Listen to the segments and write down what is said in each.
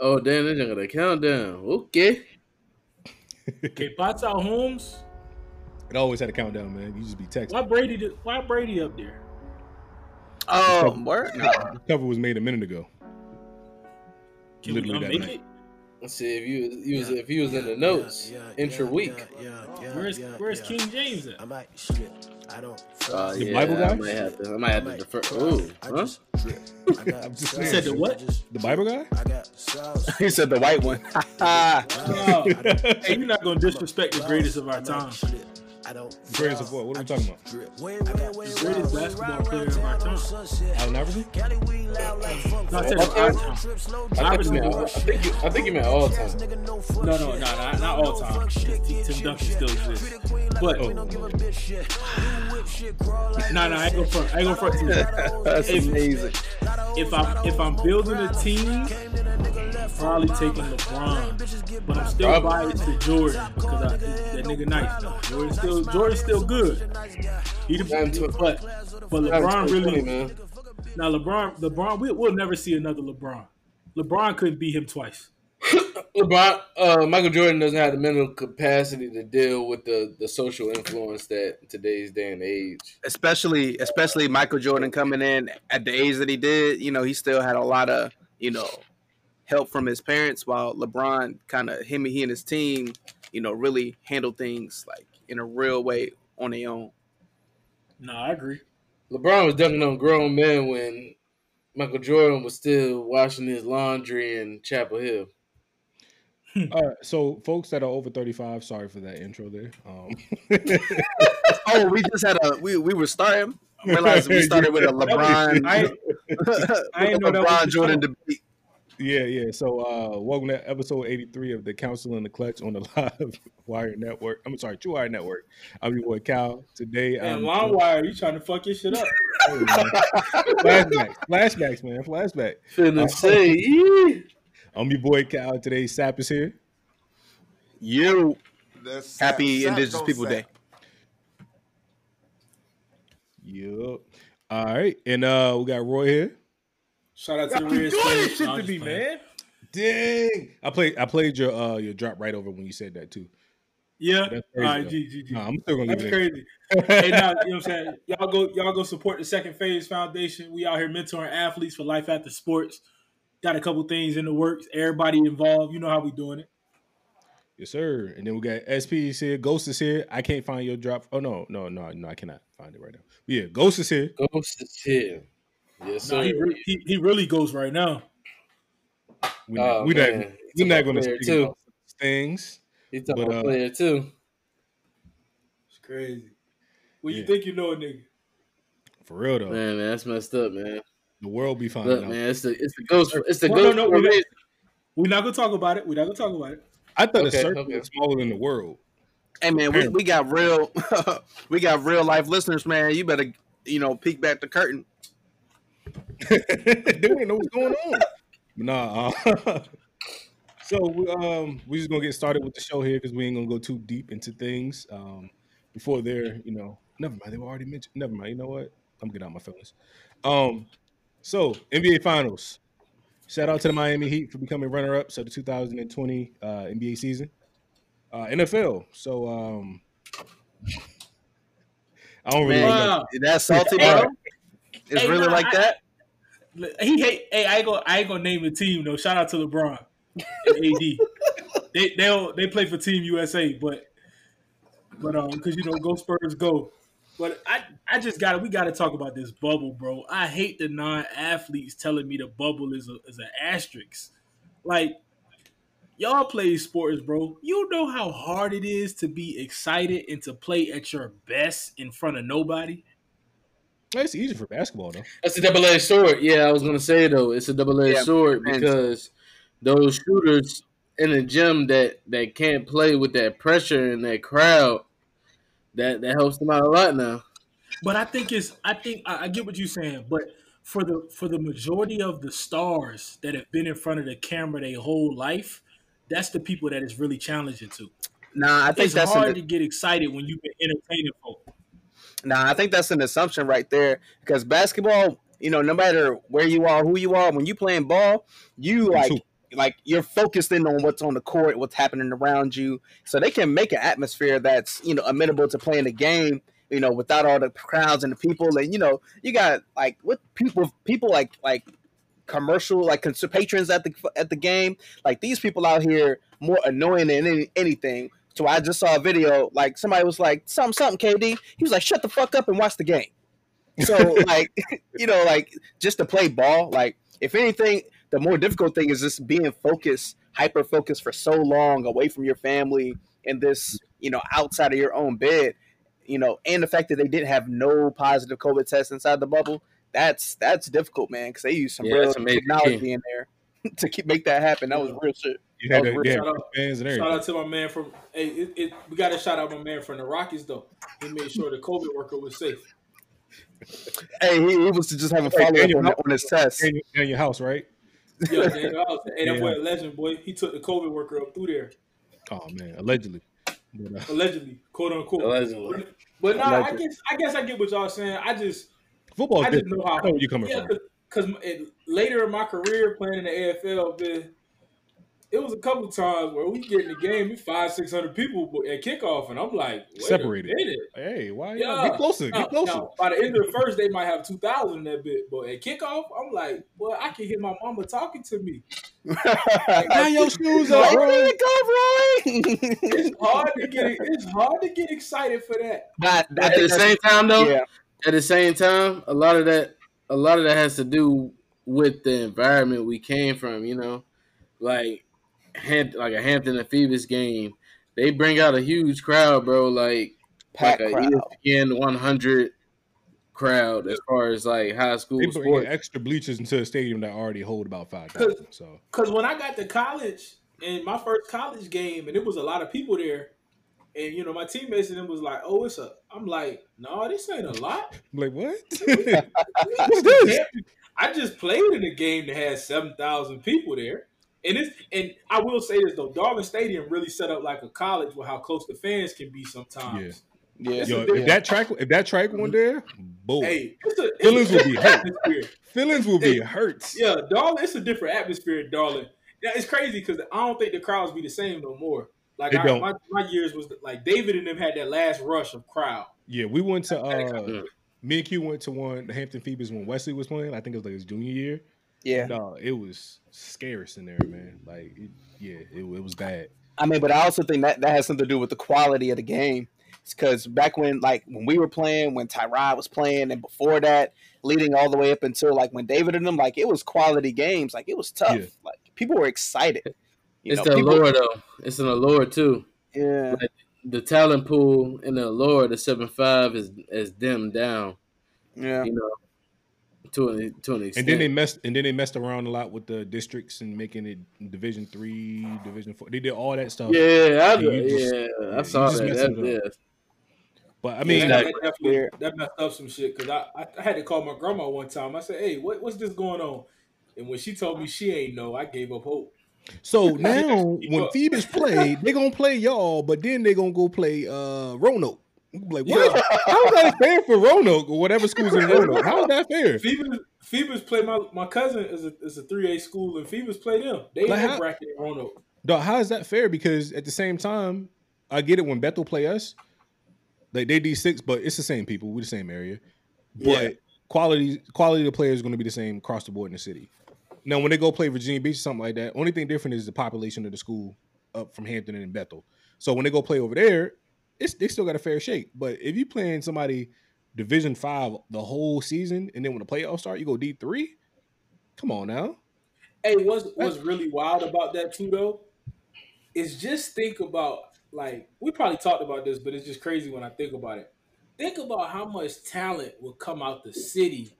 Oh damn, they're gonna countdown. Okay. Okay, Pots out Holmes. It always had a countdown, man. You just be texting. Why Brady? Did, why Brady up there? Oh, word? No. The cover was made a minute ago. Can we Literally that unmake night. it? Let's see if you, you was if he was in the notes intra week. Yeah, yeah, Where's Where's King James at? I might shit. I don't. Uh, The yeah, Bible I guy? might have to. I might have to defer. Ooh, I huh? just. I got I'm just You said the what? The Bible guy? I got sauce. He said the white one. Hey, you're not gonna disrespect the greatest of our time. I don't. Greatest of what? What are we talking about? Greatest basketball player of our time. Allen Iverson? Cali we loud like funk. No, I said of time. I think, you meant, I think you. I think you meant all time. No No, no, no, not, not all time. Tim Duncan still exists. But Oh. Don't give a bitch shit. You whip shit, crawl like no, no, I ain't gonna front. I ain't gonna front to you. That's If- amazing. If I'm if I'm building a team, probably taking LeBron, but I'm still Probably. biased to Jordan because I, that nigga nice though. Jordan still Jordan's still good. He the, Down to- but but LeBron really man. now LeBron LeBron we, we'll never see another LeBron. LeBron couldn't beat him twice. LeBron, uh, Michael Jordan doesn't have the mental capacity to deal with the, the social influence that today's day and age. Especially, especially Michael Jordan coming in at the age that he did. You know, he still had a lot of you know help from his parents, while LeBron kind of him, and he and his team, you know, really handle things like in a real way on their own. No, I agree. LeBron was dunking on grown men when Michael Jordan was still washing his laundry in Chapel Hill. All right, so folks that are over 35, sorry for that intro there. Um, Oh, we just had a we we were starting. I realized we started with a LeBron, I, I ain't know that LeBron the Jordan debate. Yeah, yeah. So uh welcome to episode 83 of the Council in the Clutch on the Live Wire Network. I'm sorry, True Wire Network. I'm your boy Cal. Today Man, I'm LimeWire, you trying to fuck your shit up? flashbacks, flashbacks, man, flashback. Finna say, "Yee." I'm your boy Cal. Today Sap is here. You That's happy Sap- Indigenous People don't Day. sap. Yup. All right, and uh we got Roy here. Shout out to the Y'all keep doing this shit I'm to me, man. Dang, I played I played your uh your drop right over when you said that too. Yeah. That's All crazy, right. G, G, G. No, I'm still gonna That's leave it. crazy. hey, now, you know what I'm saying? Y'all go, y'all go support the Second Phase Foundation. We out here mentoring athletes for life after sports. Got a couple things in the works. Everybody involved. You know how we doing it. Yes, sir. And then we got SP is here. Ghost is here. I can't find your drop. Oh no, no, no, no, I cannot find it right now. But yeah, Ghost is here. Ghost is here. Yes, No, sir. he, re- he he really goes right now. We not, Oh, we not, man. we're not going to player, speak too. about things. He's talking But, about uh, player too. It's crazy. Well, you think you know a nigga? For real though, Man, man, that's messed up, man. the world be finding Look, out. man, it's the it's the ghost. It's the No, ghost. no, no, we formation. We're not gonna talk about it. We're not gonna talk about it. I thought the Okay, circle okay. was smaller than the world. Hey man, we, we got real, we got real life listeners, man. You better, you know, peek back the curtain. They want to know what's going on. Nah. Uh, so we, um, we're just gonna get started with the show here because we ain't gonna go too deep into things. Um, before they're, you know, never mind. They were already mentioned. Never mind. You know what? I'm getting out my feelings. Um, so NBA Finals. Shout out to the Miami Heat for becoming runner-ups of the 2020 uh, NBA season. Uh, NFL. So um, I don't really. know. Wow. That's salty, bro. It's hey, really nah, like I- that. He hate. Hey, I ain't gonna. I ain't gonna name the team though. Shout out to LeBron and AD. they they they play for Team USA, but but um, because you know, go Spurs, go. But I I just got to We got to talk about this bubble, bro. I hate the non-athletes telling me the bubble is a is an asterisk. Like y'all play sports, bro. You know how hard it is to be excited and to play at your best in front of nobody. It's easy for basketball though. That's a double edged sword. Yeah, I was gonna say though, it's a double edged Yeah, sword depends. because those shooters in the gym that that can't play with that pressure and that crowd, that that helps them out a lot now. But I think it's I think I, I get what you're saying, but for the for the majority of the stars that have been in front of the camera their whole life, that's the people that it's really challenging to. Nah, I think It's that's hard an, to get excited when you've been entertaining folk. Nah. I think that's an assumption right there because basketball, you know, no matter where you are, who you are, when you playing ball, you like like you're focused in on what's on the court, what's happening around you, so they can make an atmosphere that's you know amenable to playing the game. You know, without all the crowds and the people, and you know, you got like what people, people like like commercial like patrons at the at the game. Like these people out here more annoying than any, anything. So I just saw a video like somebody was like something something KD. He was like shut the fuck up and watch the game. So like you know like just to play ball. Like if anything, the more difficult thing is just being focused, hyper focused for so long away from your family and this you know outside of your own bed. You know, and the fact that they didn't have no positive COVID tests inside the bubble, that's that's difficult, man. Because they use some Yeah, real that's a major technology in there to keep make that happen. That was real shit. You had, Oh, the, you had shout out- fans and Shout out to my man from. Hey, it, it, we got to shout out my man from the Rockies though. He made sure the COVID worker was safe. Hey, he, he was to just have a follow up Danuel, on, on his test. In, in your house, right? Yeah, Danuel House. Hey, that Yeah. boy a legend, boy. He took the COVID worker up through there, Oh man, allegedly. But, uh, allegedly, quote unquote. Allegedly. But, but nah, I guess I guess I get what y'all saying. I just football. I just know how. I know where you're coming yeah, from. because later in my career playing in the AFL, man, it was a couple of times where we get in the game, we five six hundred people at kickoff, and I'm like, wait Separated. A minute. Hey, why? Yeah. Get closer. Now, Get closer. now, by the end of the first, they might have two thousand in that bit, but at kickoff, I'm like, well, I can hear my mama talking to me. Tie your shoes Like, up, bro. "Way to! It's hard to get it's hard to get excited for that. Not- I At the same time, though, yeah, at the same time, a lot of that, a lot of that has to do with the environment we came from. You know, like Hamp- like a Hampton and Phoebus game, they bring out a huge crowd, bro. Like packed like a crowd. ESPN 100 crowd as far as like high school They bring sports. extra bleachers into a stadium that already hold about five thousand. So Because when I got to college, and my first college game, and it was a lot of people there, and you know my teammates and them was like, "Oh, it's a." I'm like, "No, this ain't a lot." I'm like, what? What's this? I just played in a game that had seven thousand people there, and it's and I will say this though, Darling Stadium really set up like a college with how close the fans can be sometimes. Yeah, Yo, if that track, if that track went there, boy, Hey, it's a, it's Feelings will be hurt. feelings will be hurt. Yeah, Darling, it's a different atmosphere, Darling. Yeah, it's crazy because I don't think the crowds be the same no more. Like I, my my years was like David and them had that last rush of crowd. Yeah, we went to uh me and Q went to one the Hampton Phoebus when Wesley was playing. I think it was like his junior year. Yeah. No, it was scarce in there, man. Like, it, yeah, it, it was bad. I mean, but I also think that that has something to do with the quality of the game. Because back when, like, when we were playing, when Tyrod was playing, and before that, leading all the way up until like when David and them, like, it was quality games. Like, it was tough. Yeah. Like, people were excited. You it's know, the people- allure though. It's an allure too. Yeah, The talent pool and the allure, the seven five is is dimmed down. yeah. You know, to an to an And then they messed and then they messed around a lot with the districts and making it Division three, Division four. They did all that stuff. yeah, I, Yeah, just- yeah, yeah, I you saw that. messed that yeah. But I I mean, mean, that- that, that that messed up some shit because I, I I had to call my grandma one time. I said, "Hey, what, what's this going on?" And when she told me she ain't know, I gave up hope. so now when up. Phoebus play, they gonna play y'all, but then they gonna go play uh Roanoke. Like what? How is that fair for Roanoke or whatever school's in Roanoke? How is that fair? Phoebus Phoebus play my my cousin is a is a three A school and Phoebus play them. They Like how- bracket in Roanoke. Dog, how is that fair? Because at the same time, I get it when Bethel play us, like they D six, but it's the same people, we the same area. But Yeah. quality quality of the players is going to be the same across the board in the city. Now, when they go play Virginia Beach or something like that, only thing different is the population of the school up from Hampton and Bethel. So when they go play over there, it's they still got a fair shake. But if you playing somebody Division five the whole season, and then when the playoffs start, you go D three. Come on now. Hey, what's what's really wild about that too though, is just think about like we probably talked about this, but it's just crazy when I think about it. Think about how much talent would come out the city,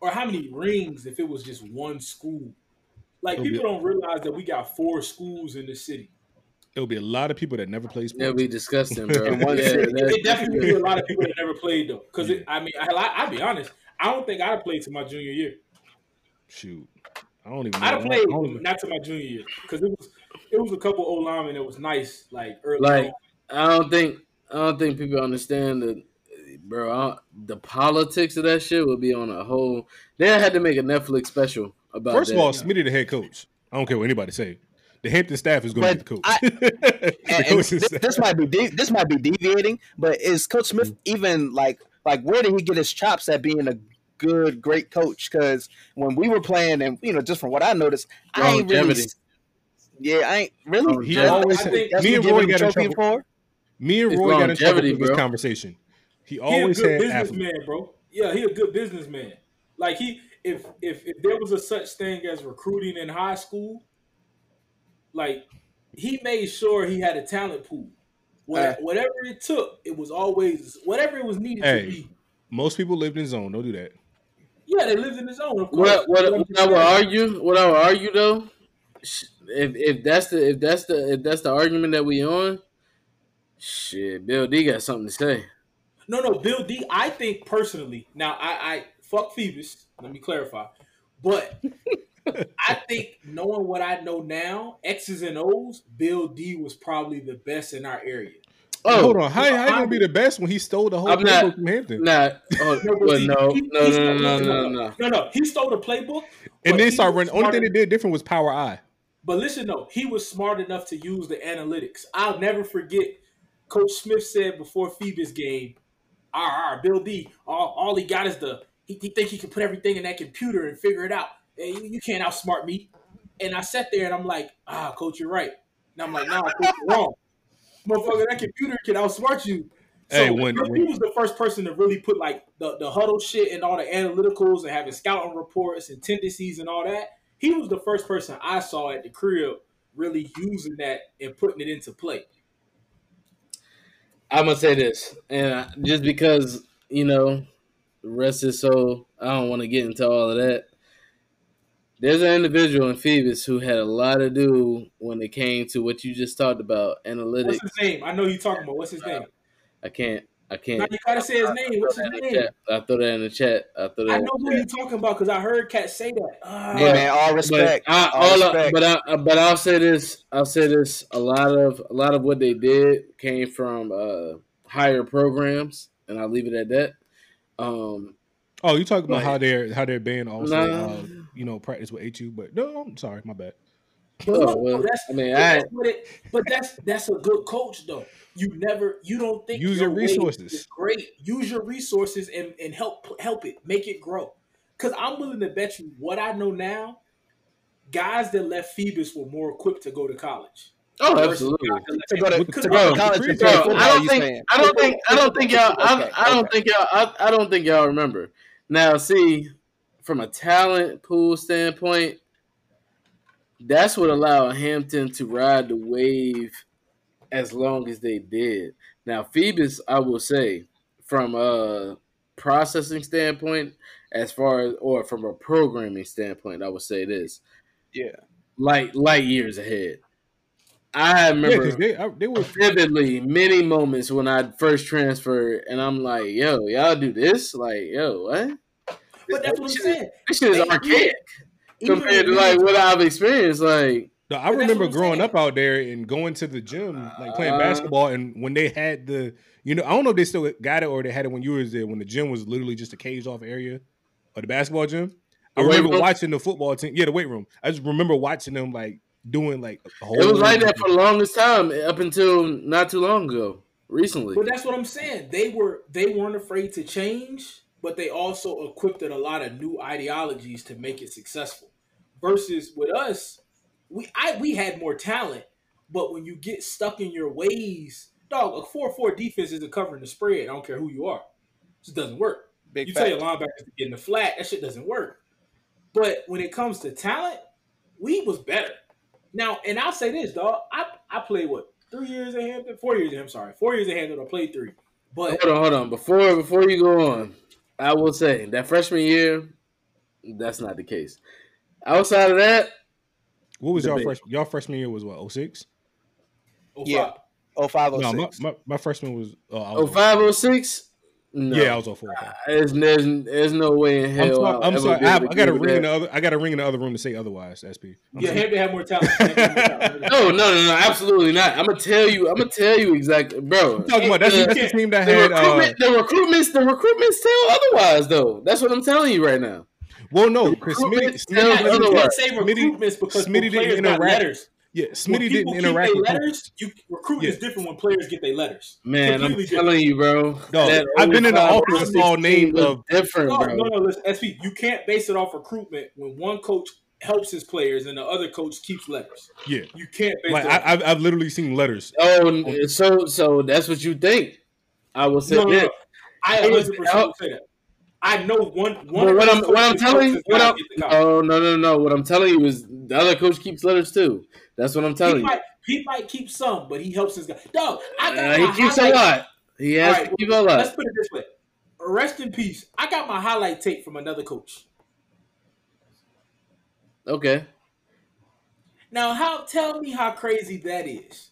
or how many rings if it was just one school. Like oh, people don't realize that we got four schools in the city. There'll be a lot of people that never play sports. That'd be disgusting, bro. In one yeah, city. that- It definitely be a lot of people that never played though. Because I mean, I, I'll be honest, I don't think I'd have played to my junior year. Shoot, I don't even. Know. I'd have don't- played don't even- not to my junior year because it was it was a couple old linemen that was nice like early Like, on. I don't think I don't think people understand that, bro. I, the politics of that shit would be on a whole. They had to make a Netflix special about. First of all, Smitty the head coach. I don't care what anybody say. The Hampton staff is going to be cool. I- The and, and coaching this, this might be de- this might be deviating, but is Coach Smith even like like where did he get his chops at being a good, great coach? Because when we were playing, and you know, just from what I noticed, I ain't really. Longevity. s- Yeah, I ain't really. Oh, he Yeah, always I think- me and Roy got in trophy trouble. for. Me and Roy got in trouble longevity, with this conversation. He He a always good had athletes. businessman, bro. Yeah, he a good businessman. Like he, if if if there was a such thing as recruiting in high school, like he made sure he had a talent pool. What, Uh, whatever it took, it was always whatever it was needed Hey. to be. Most people lived in zone. Don't do that. Yeah, they lived in his own. Of course. What what, But what just I would argue, what I would argue though, if if that's the if that's the if that's the argument that we on, shit, Bill D got something to say. No, no, Bill D. I think personally. Now, I, I fuck Phoebus. Let me clarify. But I think knowing what I know now, X's and O's, Bill D was probably the best in our area. Oh, Hold on. How, how you gonna be the best when he stole the whole I'm not- playbook from Hampton? Nah, oh, No, but well, see, no, he- no, he no, no, no, no, no. no, no. He stole the playbook, and then he start was running. Only thing they did different was power I. But listen, though, he was smart enough to use the analytics. I'll never forget. Coach Smith said before Phoebus game, "All right, Bill D. All, all he got is the he, he think he can put everything in that computer and figure it out. Hey, you, you can't outsmart me." And I sat there and I'm like, "Ah, Coach, you're right." And I'm like, "Nah, Coach, you're wrong, motherfucker. That computer can outsmart you." So Hey, when- Bill D was the first person to really put like the, the huddle shit and all the analyticals and having scouting reports and tendencies and all that he was the first person I saw at the crib really using that and putting it into play. I'm gonna say this, and just because you know, the rest is so I don't want to get into all of that. There's an individual in Phoebus who had a lot to do when it came to what you just talked about analytics. What's his name? I know you talking about. What's his name? I can't, I can't. you gotta say his name. What's his I throw that in the name? chat. I throw that in the chat. I throw that. I know the who chat. you talking about because I heard Cat say that. Ah, Hey man, all respect. But I, all all respect. but I, but I'll say this. I'll say this. A lot of a lot of what they did came from uh, higher programs, and I'll leave it at that. Um, Oh, you talking about how they're how they're being also, Nah. uh, you know, practice with HU. But no, I'm sorry, my bad. but Oh, well, that's, I mean, but I- that's it, but that's that's a good coach though. You never, you don't think Use your way resources. Great, use your resources and and help help it, make it grow. Because I'm willing to bet you what I know now, guys that left Phoebus were more equipped to go to college. oh, absolutely. guys that left to go to, Because to go to college bro, play football. I don't think? I don't think I don't think y'all I, I don't think y'all I, I don't think y'all remember. Now, see, from a talent pool standpoint, that's what allowed Hampton to ride the wave as long as they did. Now, Phoebus, I will say, from a processing standpoint, as far as or from a programming standpoint, I would say this: Yeah. light light years ahead. I Yeah, remember because they I, they were vividly many moments when I first transferred, and I'm like, "Yo, y'all do this? Like, yo, what? But that's what I'm This saying. This shit is Hey, archaic compared to like what I've experienced. Like, No, I remember growing saying. up out there and going to the gym, like playing Uh, basketball, and when they had the, you know, I don't know if they still got it or they had it when you was there. When the gym was literally just a caged off area of the basketball gym. I The weight remember room? watching the football team. Yeah, the weight room. I just remember watching them like doing like a whole. it was like that for the longest time up until not too long ago. Recently, But that's what I'm saying. They were they weren't afraid to change, but they also equipped it a lot of new ideologies to make it successful. Versus with us, we I we had more talent, but when you get stuck in your ways, dog, a four four defense isn't covering the spread. I don't care who you are, it just doesn't work. Big you tell your linebackers to get in the flat, that shit doesn't work. But when it comes to talent, we was better. Now, and I'll say this, dog. I I played what three years at Hampton, four years Hampton. Sorry, four years at Hampton. I played three. But hold on, hold on. Before before you go on, I will say that freshman year, that's not the case. Outside of that, what was y'all freshman? Y'all freshman year was what 06? Yeah, 05, 06. No, my, my, my freshman was uh, 05, 06. No. Yeah, I was on four. There's, there's, there's no way in I'm hell. I'll I'm ever sorry. be I, able I got to ring in the other. I got to ring in the other room to say otherwise. SP. I'm Yeah, sorry. Hampton had more talent. Hampton had more talent. No, no, no, no, absolutely not. I'm gonna tell you. I'm gonna tell you exactly, bro. I'm talking about that's, the, that's the team that the had. Uh, recruitment. the recruitments. The recruitments tell otherwise, though. That's what I'm telling you right now. Well, no, because Recruitment Smitty, still Smitty you doesn't- otherwise. can't say Smitty- recruitments because Smitty when didn't players got interact- letters. Yeah, When Smitty people didn't keep interact their with letters. You recruiting is different when players get their letters. Man, I'm different. telling you, bro. Dog, that I've been in the office and saw names of- different, No, bro. no, no. Listen, SP, you can't base it off recruitment when one coach helps his players and the other coach keeps letters. Yeah, You can't base like it. I, off. I've, I've literally seen letters. Oh, and so so that's what you think? I will say no, no, no. I It 100 percent oh. say that. I know one. one But what I'm what I'm telling helps what I'm guys get the college. oh no no no what I'm telling you is the other coach keeps letters too. That's what I'm he telling you. might he might keep some, but he helps his guy. Dog, I got Uh, my he keeps a highlight- lot. He has All right, to keep a lot. Let's put it this way. Rest in peace. I got my highlight tape from another coach. Okay. Now, how tell me how crazy that is?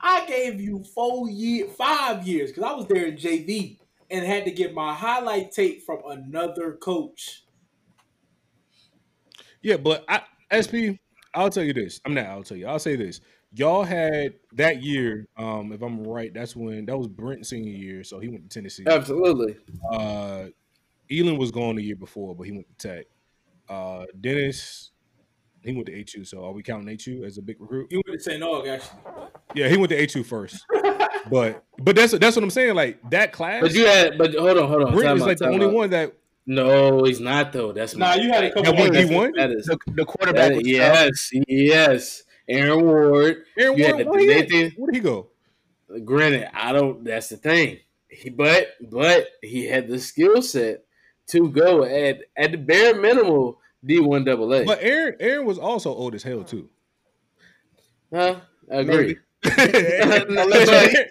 I gave you four year, five years because I was there in JV and had to get my highlight tape from another coach. Yeah, but I, SP, I'll tell you this. I'm not. I'll tell you. I'll say this. Y'all had that year. Um, if I'm right, that's when that was Brent senior year, so he went to Tennessee. Absolutely. Uh, Elon was gone the year before, but he went to Tech. Uh, Dennis, he went to HU. So are we counting HU as a big recruit? You went to St. Aug, actually. Yeah, he went to HU first. but but that's that's what I'm saying. Like that class, But you had but hold on, hold on. Brent Time is like the only out. one that No, he's not though. That's Nah, you had a couple That went ones. D1? That is The, the quarterback that- was tough. yes, yes. Aaron Ward. Aaron You Ward, where, he? Nathan- where did he go? Granted, I don't. That's the thing. He, but but he had the skill set to go at at the bare minimum D one double A. But Aaron Aaron was also old as hell too. Huh? I agree. Allegedly. It's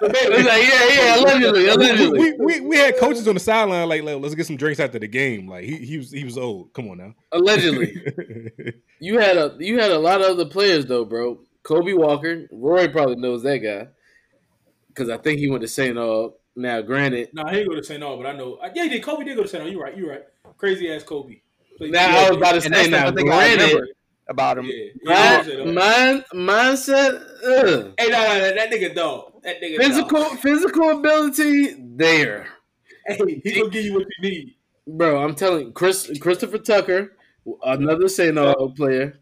like, yeah, yeah, allegedly, allegedly. we, we, we had coaches on the sideline like, like, let's get some drinks after the game. Like he he was he was old. Come on now. allegedly. You had a you had a lot of other players though, bro. Kobe Walker, Roy probably knows that guy because I think he went to St. Aug. Now, granted, Nah, he didn't go to St. Aug, but I know. Uh, yeah, he did. Kobe did go to St. Aug. You're right. You're right. Crazy ass Kobe. Now yeah, I was about to say now, the I granted, remember about him. Yeah, yeah, he did go to my, St. Aug. mind mindset, ugh. Hey, no, no, no, that nigga dog. That nigga physical Dog. physical ability there, Hey, he gonna give you what you need. bro. I'm telling you, Chris Christopher Tucker, another St. Aug player.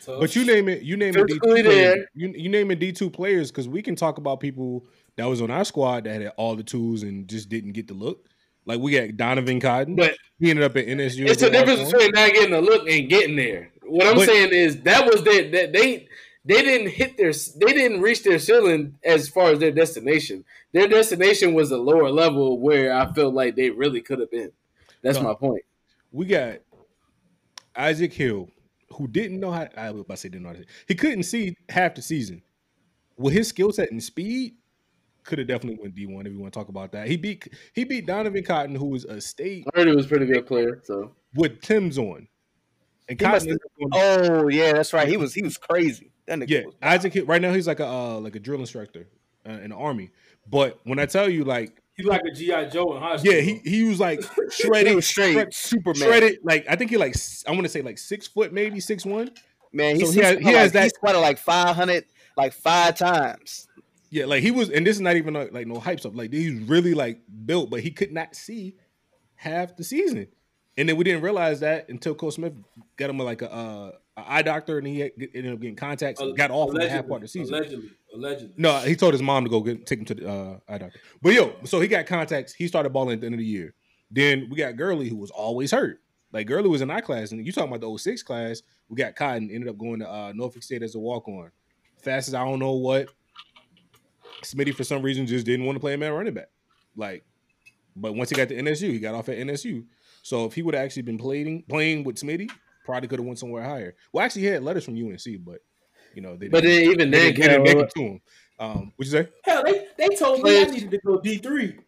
So, But you name it, you name it D two there. You, you name it D two players because we can talk about people that was on our squad that had all the tools and just didn't get the look. Like we got Donovan Cotton. But he ended up at NSU. It's as a difference between not getting a look and getting there. What I'm But- saying is that was their that they they didn't hit their they didn't reach their ceiling as far as their destination. Their destination was a lower level where I felt like they really could have been. That's my point. we got Isaac Hill, who didn't know how. I was about to say didn't know how to. He couldn't see half the season. With his skill set and speed, could have definitely went D one if you want to talk about that. He beat he beat Donovan Cotton, who was a state I heard he was a pretty good player. So with Tim's on, and He Cotton must ended Oh yeah, that's right. He was he was crazy. That nigga yeah, was Isaac Hill. Right now, he's like a uh, like a drill instructor uh, in the army. But when I tell you, like, he's like a GI Joe in high school. yeah, he he was like he shredded, was straight shred- Superman. shredded. Like I think he like I want to say like six foot, maybe six one. Man, he, So he, he has- squatted he has like, that- he squatted like five hundred, like five times. Yeah, like he was, and this is not even like, like no hype stuff. Like he's really like built, but he could not see half the season. And then we didn't realize that until Cole Smith got him like a, uh, a eye doctor, and he ended up getting contacts. and got off in the half part of the season. Allegedly, allegedly. No, he told his mom to go get, take him to the uh, eye doctor. But yo, so he got contacts. He started balling at the end of the year. Then we got Gurley, who was always hurt. Like Gurley was in our class, and you talking about the 06 class. We got Cotton ended up going to uh, Norfolk State as a walk on. Fast as I don't know what. Smitty for some reason just didn't want to play him at running back. Like, but once he got to NSU, he got off at NSU. So if he would have actually been playing playing with Smitty, probably could have went somewhere higher. Well, actually, he had letters from UNC, but you know they but didn't, then even they then, didn't, they didn't make it to him. Um, what'd you say? Hell, they, they told me I needed to go D three.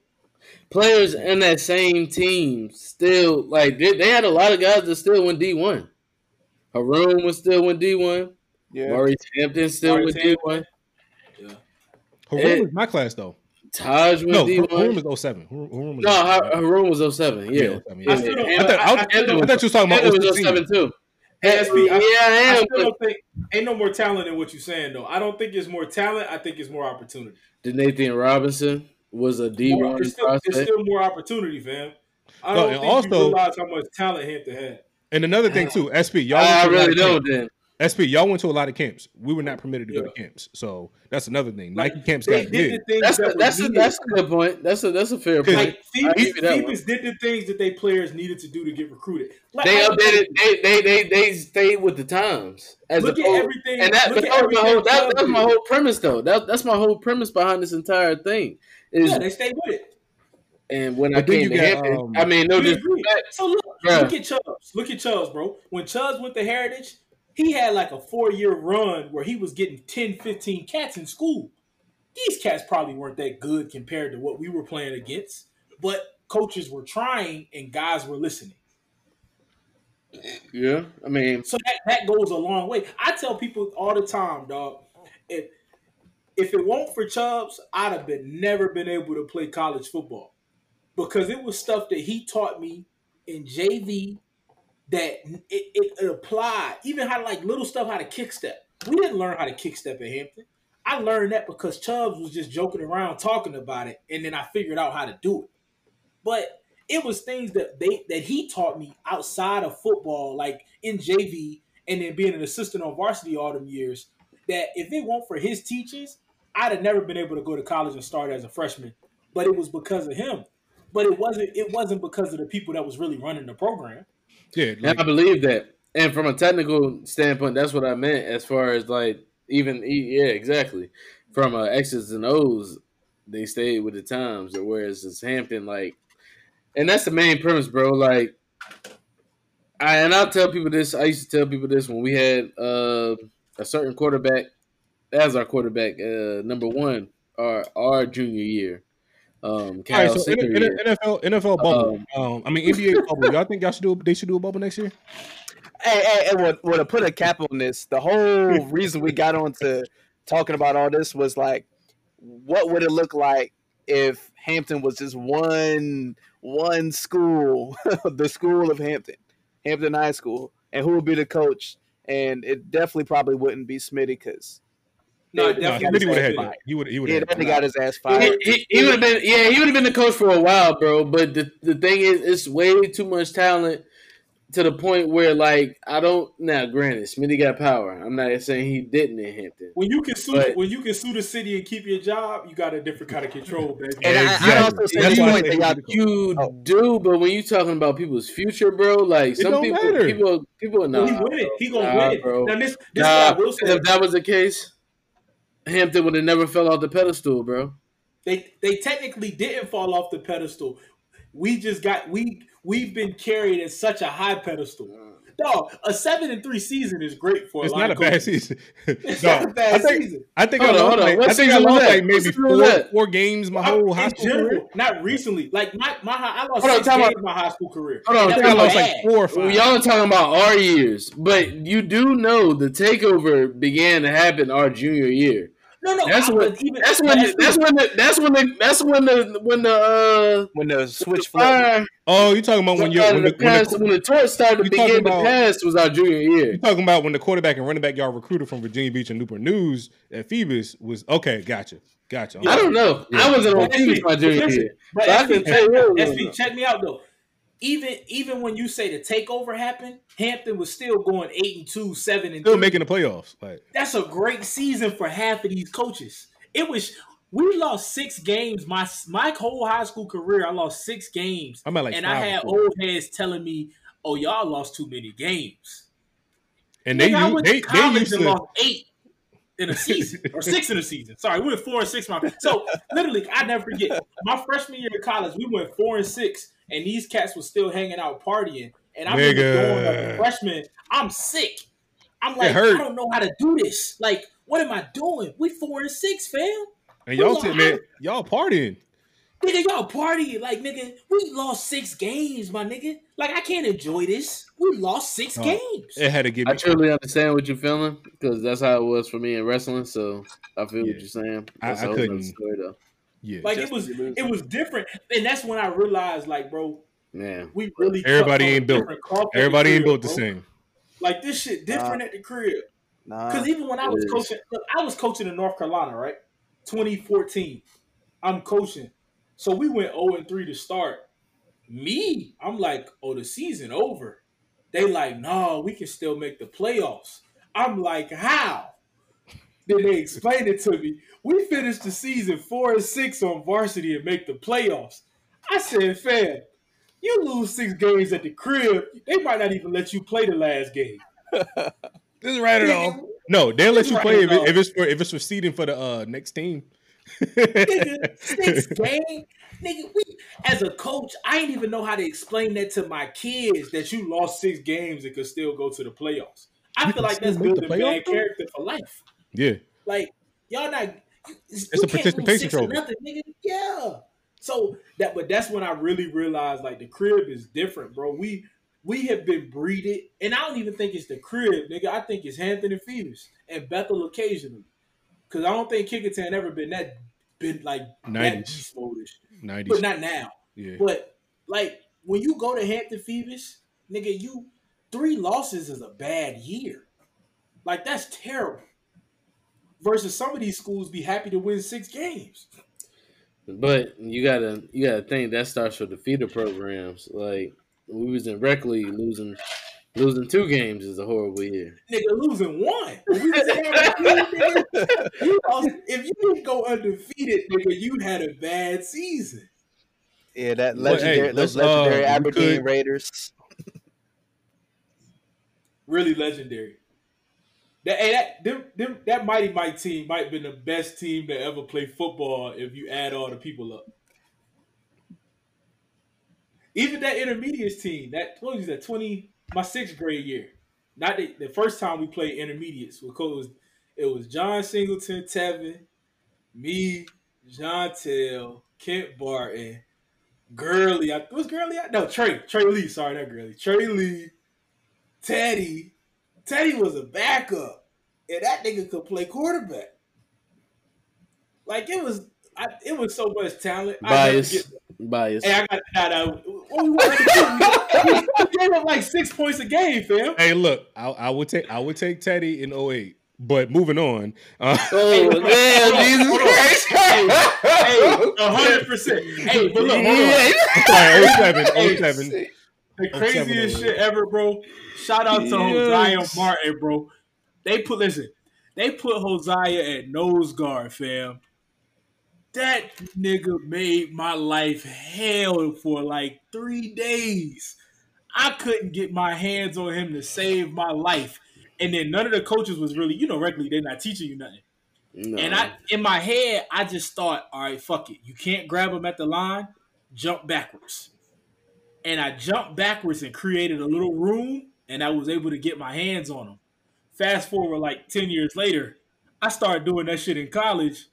players in that same team still like they, they had a lot of guys that still went D one. Haroon was still went D one. Yeah, Maurice Hampton still Maurice went D one. Haroon It- was my class though. Taj was No, D Haroon one. was 07. Haroon, Haroon was No, 07. Ha- Haroon was 07. Yeah. Yeah, 07, yeah. I still don't- I thought, I, I- I I, still don't- I thought you was talking about Hampton was 07 too. Hey, SP, I- yeah, I I still But don't think ain't no more talent in what you're saying though. I don't think it's more talent. I think it's more opportunity. Nathan Robinson was a D More- one it's, still, it's prospect. still more opportunity, fam. I don't and think also- you realize how much talent Hampton had. And another thing too, SP, y'all I went to a lot really of don't. Then SP, y'all went to a lot of camps. We were not permitted to go to camps, so that's another thing. Like, Nike camps got did big. that's that a, that's a, that's a good point. That's a that's a fair point. like I Phoebus, give you that one. Phoebus did the things that they players needed to do to get recruited. Like, They updated. They they they they stayed with the times. As Look at opposed- everything. And that, look but that was my whole that, Chubb that's my whole premise though. That, that's my whole premise behind this entire thing. Is Yeah, they stayed with it. and when But I came you to got, Hampton, um, I mean no disrespect. So look, Bruh. look at Chubbs. Look at Chubbs, bro. When Chubbs went to Heritage, he had like a four-year run where he was getting 10, 15 cats in school. These cats probably weren't that good compared to what we were playing against, but coaches were trying and guys were listening. Yeah, I mean So that, that goes a long way. I tell people all the time, dog. If if it weren't for Chubbs, I'd have been never been able to play college football because it was stuff that he taught me in JV that it, it, it applied. Even how to like little stuff, how to kick step. We didn't learn how to kick step at Hampton. I learned that because Chubbs was just joking around talking about it, and then I figured out how to do it. But it was things that they that he taught me outside of football, like in JV, and then being an assistant on varsity all them years. That if it weren't for his teachings, I'd have never been able to go to college and start as a freshman. But it was because of him. But it wasn't. It wasn't because of the people that was really running the program. Yeah, And I believe that. And from a technical standpoint, that's what I meant as far as like even yeah, exactly. From uh, X's and O's, they stayed with the times. Whereas it's Hampton, like, and that's the main premise, bro. Like, I and I'll tell people this. I used to tell people this when we had uh, a certain quarterback as our quarterback, uh, number one, our our junior year. Um, all right, so senior N- N- NFL NFL bubble. Um, I mean NBA bubble. Y'all think y'all should do? They should do a bubble next year. Hey, hey, hey well, well, to put a cap on this, the whole reason we got on to talking about all this was like, what would it look like if Hampton was just one one school, the school of Hampton, Hampton High School, and who would be the coach? And it definitely probably wouldn't be Smitty because No, Yeah, No, definitely Smitty would have had was that. He would. He would yeah, have. that got his ass fired. He, he, would have been yeah he would have been the coach for a while, bro. But the the thing is, it's way too much talent to the point where like I don't now. Granted, Smitty got power. I'm not saying he didn't in Hampton. When you can sue, But- when you can sue the city and keep your job, you got a different kind of control, baby. And I, I also say That's the I that y'all You Oh. do, but when you talking about people's future, bro, like some don't people, matter. people, people, no, he win it. He gonna Nah, win it. bro. Now this, this Nah, is what I will say. if that was the case, Hampton would have never fell off the pedestal, bro. They they technically didn't fall off the pedestal. We just got we we've been carried at such a high pedestal. Dog, a seven and three season is great for a It's not a of bad season. It's No, not a bad I think, season. I think Hold I lost like, I think I lost like maybe four, four games my Uh, whole high in school career. not recently. Like my my I lost Hold six time games out. my high school career. Hold on, I think I lost bad. like four or Well, y'all are talking about our years, but you do know the takeover began to happen our junior year. No, no, That's when. even- That's when. that's The, that's when. The, that's when. The, that's when the. When the. Uh, when the switch the flipped. fire Oh, you talking about when you started when the, to when the, when the torch started to talking begin to about- pass was our junior year. you talking about when the quarterback and running back y'all recruited from Virginia Beach and Newport News at Phoebus was okay. Gotcha, gotcha. I don't know. I wasn't on But Phoebus my junior year. But So I SP, can tell you SP, check me out though. Even even when you say the takeover happened, Hampton was still going eight and two, seven and Still two. making the playoffs. Like That's a great season for half of these coaches. It was we lost six games. My my whole high school career, I lost six games, I'm at like and I had old heads telling me, "Oh, y'all lost too many games." and they u- went they to they college used and to lost eight in a season or six in a season. Sorry, we went four and six. My so literally, I never forget my freshman year of college. We went four and six, and these cats were still hanging out partying. And I'm in the dorm as a freshman. I'm sick. I'm like, I don't know how to do this. Like, what am I doing? We four and six, fam. and y'all we sitting lost- there y'all partying. Nigga, y'all partying. Like, nigga, we lost six games, my nigga. Like, I can't enjoy this. We lost six games. It had to give I me. truly understand what you're feeling because that's how it was for me in wrestling. So I feel Yeah. what you're saying. I- That's I a whole nother couldn't- story though. Yeah, Like it was, it was different, and that's when I realized, like, bro, Man, we really Everybody ain't built. different cloth everybody ain't built the bro. same. Like this shit different at the crib. Nah. Because even when I was It is. coaching, look, I was coaching in North Carolina, right? 2014. I'm coaching, so we went 0 and 3 to start, Me, I'm like, oh, the season over. They like, no, we can still make the playoffs. I'm like, how? Then they explained it to me. We finished the season four and six on varsity and make the playoffs. I said, fam, you lose six games at the crib, they might not even let you play the last game. this is right at all. No, they'll let you write play if, it, if it's for if it's for seeding for the uh next team. nigga, six game. Nigga, we as a coach, I didn't even know how to explain that to my kids that you lost six games and could still go to the playoffs. I You feel like that's still make building bad character for life. Yeah, Like y'all not. You, It's you a participation trophy. Nothing, nigga. Yeah. So that, but that's when I really realized like the crib is different, bro. We we have been breeded, and I don't even think it's the crib, nigga. I think it's Hampton and Phoebus and Bethel occasionally, because I don't think Kecoughtan ever been that been like that 90s. but nineties. not now. Yeah, But like when you go to Hampton Phoebus, nigga, you three losses is a bad year. Like that's terrible. Versus some of these schools be happy to win six games. But you gotta you gotta think that starts with the feeder programs. Like we was in rec league losing losing two games is a horrible year. Nigga losing one. We was in nigga, you lost- if you didn't go undefeated, nigga, you had a bad season. Yeah, that Well, hey, legendary, those let's, uh, legendary Aberdeen could- Raiders. Really legendary. That, hey, that, them, them, that Mighty Mike team might have been the best team to ever play football if you add all the people up. Even that intermediates team, that what was that twenty my sixth grade year. Not the, the first time we played intermediates. Because it was John Singleton, Tevin, me, John Tell, Kent Barton, Gurley. I, was Gurley? out? No, Trey. Trey Lee. Sorry, not Gurley. Trey Lee, Teddy. Teddy was a backup, and that nigga could play quarterback. Like it was, I, it was so much talent. I never Bias. get- Bias. Hey, I got that. What we gave up like six points a game, fam. Hey, look, I, I would take I would take Teddy in 08. But moving on, uh, Oh damn, Jesus Christ! Hey, a hundred percent. Hey, but look, hold on. I'm sorry, 07, 07. The craziest shit ever, bro. Shout out to Yes. Hosea Martin, bro. They put listen, they put Hosea at nose guard, fam. That nigga made my life hell for like three days. I couldn't get my hands on him to save my life. And then none of the coaches was really, you know, regularly they're not teaching you nothing. No. And I, in my head, I just thought, all right, fuck it. You can't grab him at the line, jump backwards. And I jumped backwards and created a little room, and I was able to get my hands on them. Fast forward like 10 years later, I started doing that shit in college,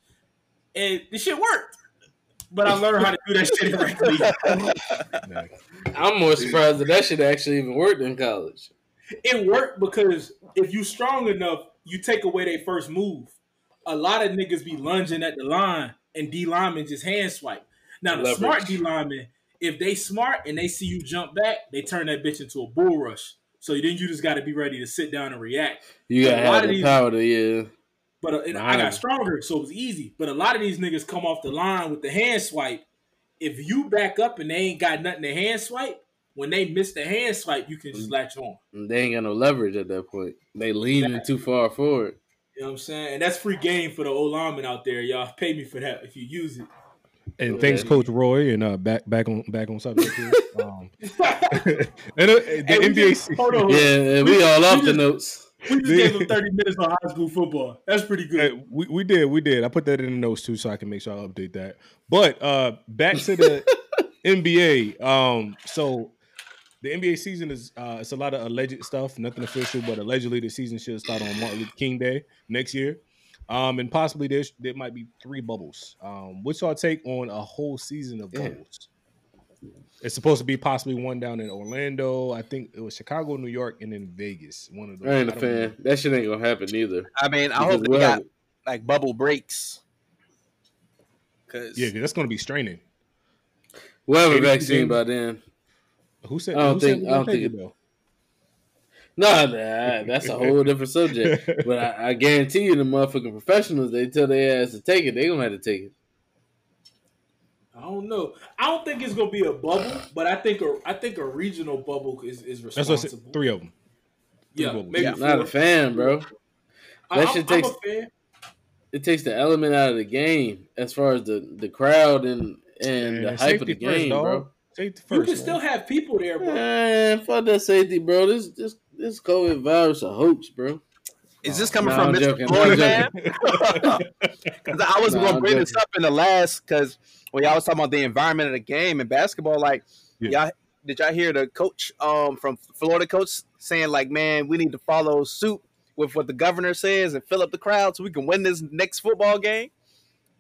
and the shit worked. But I learned how to do that shit in rec. I'm more surprised that that shit actually even worked in college. It worked because if you strong enough, you take away their first move. A lot of niggas be lunging at the line and D linemen just hand swipe. Now the Leverage. smart D linemen, if they smart and they see you jump back, they turn that bitch into a bull rush. So then you just got to be ready to sit down and react. You gotta lot have the these- power to yeah. But uh, and I got stronger, so it was easy. But a lot of these niggas come off the line with the hand swipe. If you back up and they ain't got nothing to hand swipe, when they miss the hand swipe, you can Mm. just latch on. They ain't got no leverage at that point. They leaning too far forward. You know what I'm saying? And that's free game for the old lineman out there. Y'all pay me for that if you use it. And thanks, Coach Roy, and uh, back back on back on subject here. Um, and uh, the Hey, NBA. just- hold on. Yeah, we all off the notes. We just gave him 30 minutes on high school football. That's pretty good. Hey, we, we did, we did. I put that in the notes too, so I can make sure I update that. But uh back to the NBA. Um, so the NBA season is uh it's a lot of alleged stuff, nothing official, but allegedly the season should start on Martin Luther King Day next year. Um, and possibly there there might be three bubbles. Um, what's your take on a whole season of Yeah. bubbles? It's supposed to be possibly one down in Orlando. I think it was Chicago, New York, and then Vegas. One of those. I ain't a I don't know. fan. That shit ain't gonna happen either. I mean, I hope they we'll got like bubble breaks. Cause Yeah, 'cause that's going to be straining. We'll have a vaccine by then. Who said? I don't who think- we I don't think it, it- though? No, nah, that's a whole different subject. But I, I guarantee you, the motherfucking professionals, they tell their ass to take it, they gonna have to take it. I don't know. I don't think it's gonna be a bubble, but I think a I think a regional bubble is is That's what I responsible. said. Three of them. yeah, bubbles. maybe Yeah. Not a fan, bro. I, That I'm, shit I'm takes- a fan. It takes the element out of the game as far as the the crowd and and the hype of the game, bro. Safety You first. can man. still have people there, bro. Man, fuck that safety, bro. This this this COVID virus a hoax, bro. Is this coming Nah, from I'm Mr. joking, Florida I'm man? Because I was Nah, going to bring this up in the last because when y'all was talking about the environment of the game and basketball, like Yeah. y'all did y'all hear the coach um from Florida coach saying like, man, we need to follow suit with what the governor says and fill up the crowd so we can win this next football game.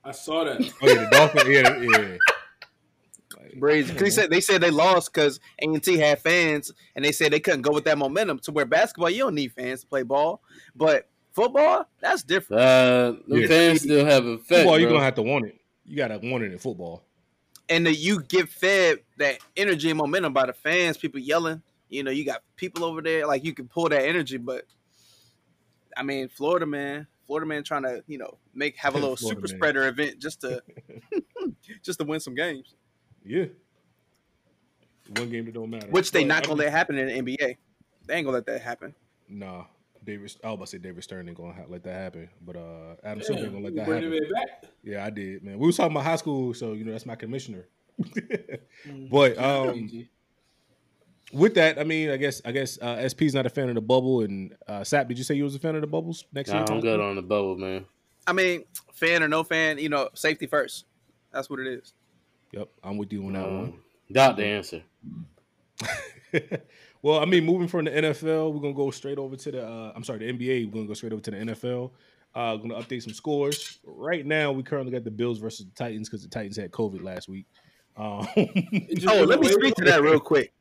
I saw that. Oh yeah, the Dolphins. Yeah, yeah. Like, Crazy. 'Cause he said they said they lost because A and T had fans and they said they couldn't go with that momentum to where basketball you don't need fans to play ball, but football that's different. Uh, the Yeah. fans still have effect. football, you're gonna have to want it. You gotta want it in football. and that you get fed that energy and momentum by the fans, people yelling. You know, you got people over there, like you can pull that energy. But I mean, Florida man, Florida man trying to you know make have a little Florida super man. spreader event just to just to win some games, Yeah. One game that don't matter. which they But, not gonna mean, let happen in the NBA. They ain't gonna let that happen. Nah, David. I was about to say David Stern ain't gonna ha- let that happen, but uh, Adam Silver ain't gonna let that happen. Yeah, I did, man. We was talking about high school, so you know that's my commissioner. Mm. but um, with that, I mean, I guess I guess uh, SP's not a fan of the bubble, and uh, Sap, did you say you was a fan of the bubbles next Nah, year? I'm good on the bubble, man. I mean, fan or no fan, you know, safety first. That's what it is. Yep, I'm with you on that one. Um, got the answer. well, I mean, moving from the NFL, we're gonna go straight over to the. Uh, I'm sorry, the NBA. We're gonna go straight over to the NFL. Uh, gonna update some scores. Right now, we currently got the Bills versus the Titans because the Titans had COVID last week. Um, Oh, let me speak to that real quick.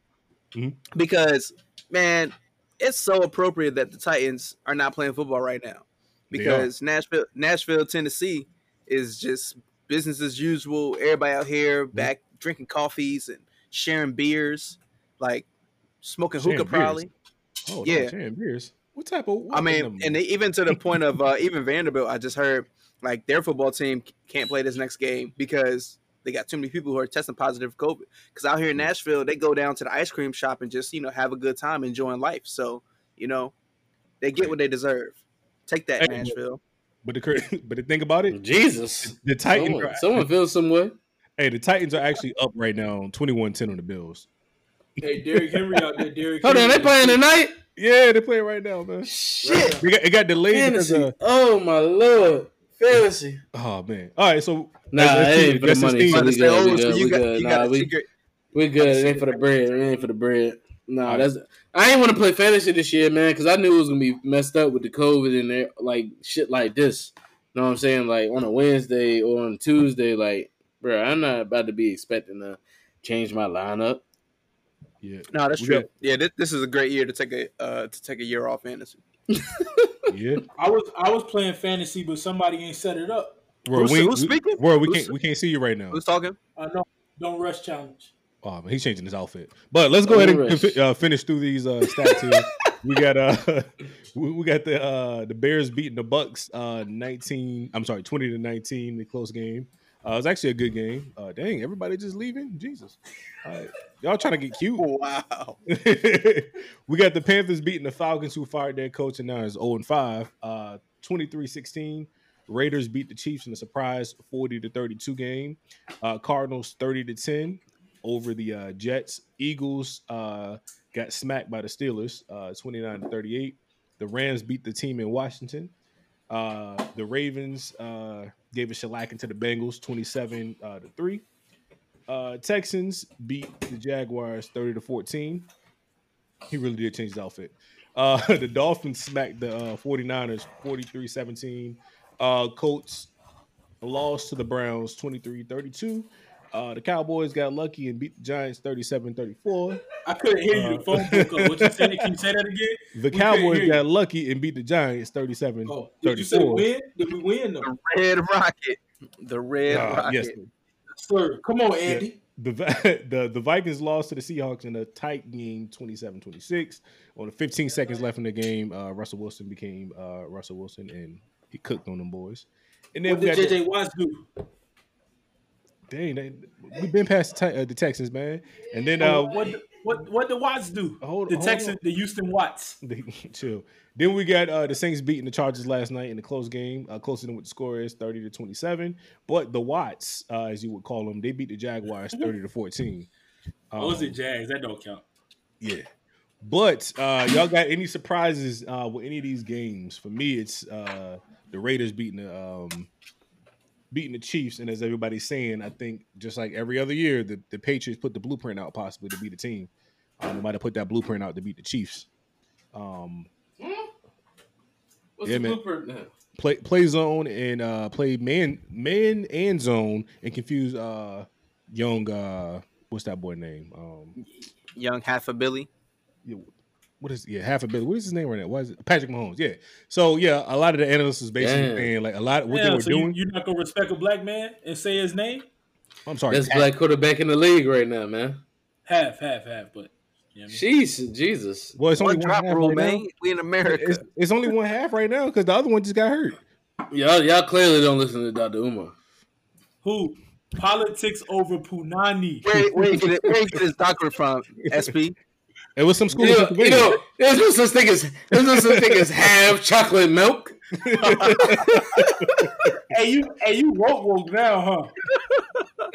Mhm. Because, man, it's so appropriate that the Titans are not playing football right now. Because Nashville, Nashville, Tennessee is just business as usual. Everybody out here back drinking coffees and sharing beers, like smoking Sharing hookah beers? probably. oh, Yeah. yeah, sharing beers. What type of? I mean, and they, even to the point of uh, even Vanderbilt, I just heard like their football team can't play this next game because they got too many people who are testing positive for COVID. Because out here in Nashville, they go down to the ice cream shop and just you know have a good time enjoying life. So you know they get what they deserve. Take that, Hey, Nashville. But the but the thing about it, Jesus. the Titans. Someone, are- someone feels some way. hey, the Titans are actually up right now, 21-10 on the Bills. Hey, Derrick Henry out there. Derrick Hold on, they playing tonight? Yeah, they're playing right now, man. Shit. It got, it got delayed because Fantasy. of. Oh my lord. Fantasy. Oh man! All right, so Nah, let's it ain't for the money. We Understand? good, we Oh, good, we good. Nah, we- We good. It ain't for the bread. It ain't for the bread. No, Alright. that's I didn't want to play fantasy this year, man, because I knew it was gonna be messed up with the COVID and there, like shit like this. You know what I'm saying? Like on a Wednesday or on Tuesday, like, bro, I'm not about to be expecting to change my lineup. Yeah, No, that's We true. got- yeah, this, this is a great year to take a uh, to take a year off fantasy. yeah. I was I was playing fantasy, but somebody ain't set it up. Bro, Who's- we, who's speaking? Bro, we Who's- can't we can't see you right now. Who's talking? I know. Don't rush challenge. Oh, he's changing his outfit. But let's go ahead and uh, finish through these uh, stats here. we got uh, we got the uh, the Bears beating the Bucks uh, nineteen. I'm sorry, twenty to nineteen. The close game. Uh, it was actually a good game. Uh, dang, everybody just leaving. Jesus, y'all trying to get cute. Wow. we got the Panthers beating the Falcons, who fired their coach and now is 0 and 5. Uh 23-16. Raiders beat the Chiefs in a surprise 40 to 32 game. Uh, Cardinals 30 to 10 over the uh, Jets. Eagles uh, got smacked by the Steelers uh, 29 to 38. The Rams beat the team in Washington. Uh, the Ravens uh, gave a shellacking to the Bengals 27 uh, to 3. Uh, Texans beat the Jaguars 30 to 14. He really did change his outfit. Uh, the Dolphins smacked the uh, 49ers 43 17. Uh, Colts lost to the Browns 23 32. Uh, the Cowboys got lucky and beat the Giants 37 34. I couldn't hear you. The phone broke up. What you said? Can you say that again? The We Cowboys hear you. got lucky and beat the Giants 37 Oh, did you say 34. win? Did we win though? The Red Rocket. The Red Uh, Rocket. yes, Sir, come on, Andy. the, the the Vikings lost to the Seahawks in a tight game 27-26. On the 15 seconds left in the game, uh, Russell Wilson became uh, Russell Wilson and he cooked on them boys. And then What we did got the- JJ Watts do? Dang, they, we've been past the, uh, the Texans, man. And then Oh, uh, what what what the Watts do? Hold- the hold Texans, on. the Houston Watts. Chill. Then we got uh, the Saints beating the Chargers last night in the close game, uh, closer than what the score is, thirty to twenty-seven. But the Watts, uh, as you would call them, they beat the Jaguars thirty to fourteen. Um, Oh, was it Jags? That don't count. Yeah. But uh, y'all got any surprises uh, with any of these games? For me, it's uh, the Raiders beating the um, beating the Chiefs, and as everybody's saying, I think just like every other year, the, the Patriots put the blueprint out possibly to beat the team. Um, they might have put that blueprint out to beat the Chiefs. Um, What's Yeah, the man. blueprint now? play play zone and uh, play man man and zone and confuse uh, young uh, what's that boy name? Um, Young half a Billy. Yeah, what is yeah half a billion? What is his name right now? Why is it? Patrick Mahomes. Yeah. So yeah, a lot of the analysts is basically Damn. saying like a lot of what Yeah, they were so doing. You, you're not gonna respect a black man and say his name? I'm sorry. That's Pat- black quarterback in the league right now, man. Half, half, half. But you know I mean? Jeez, Jesus. well, it's only One one half rule, right man. now. We in America. It's, it's only one half right now because the other one just got hurt. Y'all, y'all clearly don't listen to Dr. Umar. who politics over Punani? where, where, you get it, where you get his doctorate from, SP? It was some school You in know, you Pennsylvania. know, there's no such thing as there's no such thing as half chocolate milk. Hey, you, hey, you woke woke now, huh?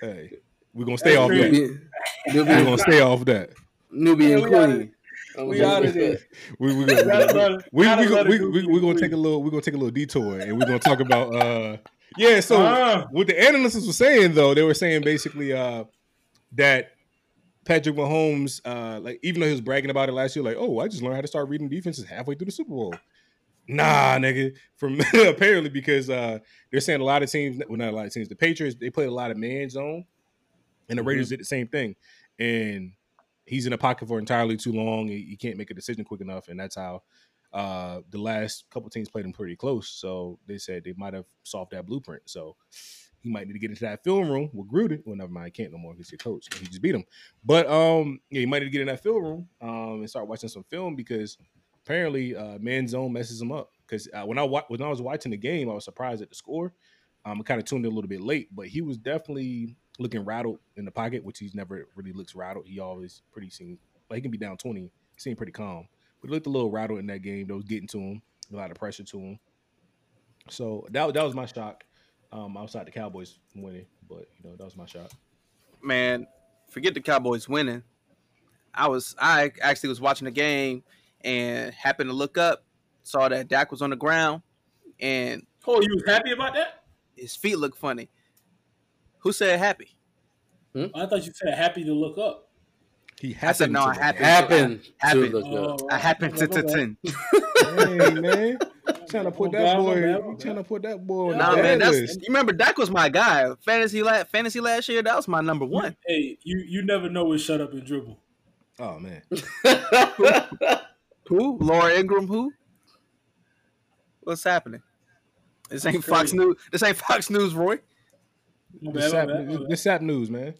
hey, we're gonna stay off That's that. Newbie. We're gonna stay off that. Nubian Yeah, we outta- queen. we outta there. We we Gotta gonna, let- we, gotta we, let we, it we, go. we, are gonna take a little we're gonna take a little detour and we're gonna talk about uh yeah so Ah. what the analysts were saying though they were saying basically uh that Patrick Mahomes uh like even though he was bragging about it last year like oh I just learned how to start reading defenses halfway through the Super Bowl. Nah nigga. From apparently because uh they're saying a lot of teams well not a lot of teams the Patriots they played a lot of man zone and the Raiders did the same thing. And he's in a pocket for entirely too long. He, he can't make a decision quick enough and that's how uh the last couple teams played him pretty close. So they said they might have solved that blueprint. So he might need to get into that film room with Gruden. Well, never mind, can't no more. He's your coach. He just beat him. But um, yeah, he might need to get in that film room um and start watching some film because apparently uh man zone messes him up. Because uh, when I wa- when I was watching the game, I was surprised at the score. Um, I kind of tuned in a little bit late, but he was definitely looking rattled in the pocket, which he's never really looks rattled. He always pretty seemed like he can be down twenty. He seemed pretty calm, but he looked a little rattled in that game. That was getting to him, a lot of pressure to him. So that that was my shock. Um, outside the Cowboys winning, but you know that was my shot. Man, forget the Cowboys winning. I was I actually was watching the game and happened to look up, saw that Dak was on the ground, and Oh, you was happy about that? his feet look funny. Who said happy? I thought you said happy to look up. He I happened. said no. to I look happened. Happened to Happened. look Oh, up. I happened to to ten. Hey man, trying to put that boy, my bad, you trying to put that boy on Nah, man, that's you remember Dak was my guy. Fantasy last fantasy last year, that was my number one. Hey, you you never know what shut up and dribble. Oh man, Who? Laura Ingraham? Who? What's happening? This ain't Fox. News. This ain't Fox News, Roy. My this bad, sap, my bad, my bad. this sap news, man.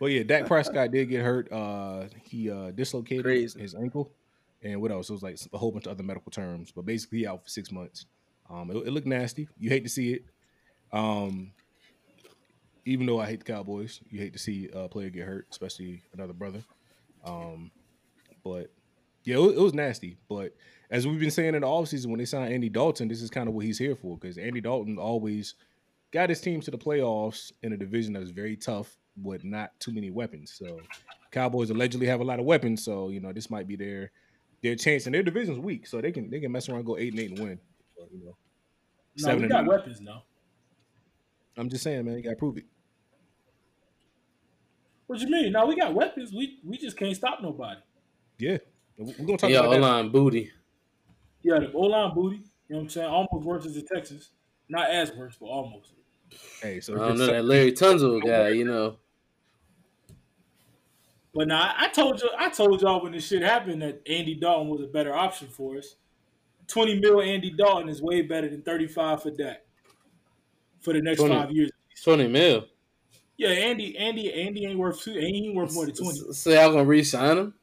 But yeah, Dak Prescott did get hurt. Uh, he uh dislocated Crazy. his ankle, and what else? It was like a whole bunch of other medical terms. But basically, out for six months. Um, it, it looked nasty. You hate to see it. Um, even though I hate the Cowboys, you hate to see a player get hurt, especially another brother. Um, but yeah, it, was- it was nasty. But as we've been saying in the offseason, when they signed Andy Dalton, this is kind of what he's here for because Andy Dalton always got his team to the playoffs in a division that was very tough with not too many weapons. So Cowboys allegedly have a lot of weapons, so you know this might be their their chance. And their division's weak, so they can they can mess around, and go eight and eight and win. So, you know, No, seven we got eight. weapons now. I'm just saying, man, you gotta prove it. What you mean? No, we got weapons. We we just can't stop nobody. Yeah, we're gonna talk Yeah, about O that. line booty. Yeah, the O line booty. You know what I'm saying? Almost worse as the Texans. Not as worse, but almost. Hey, so I don't know that Larry Tunzel guy. You know, But now I told you, I told y'all when this shit happened that Andy Dalton was a better option for us. Twenty mil Andy Dalton is way better than thirty five for Dak for the next 20. five years. twenty mil. Yeah, Andy, Andy, Andy ain't worth two. He ain't worth more than twenty. So y'all gonna re-sign him?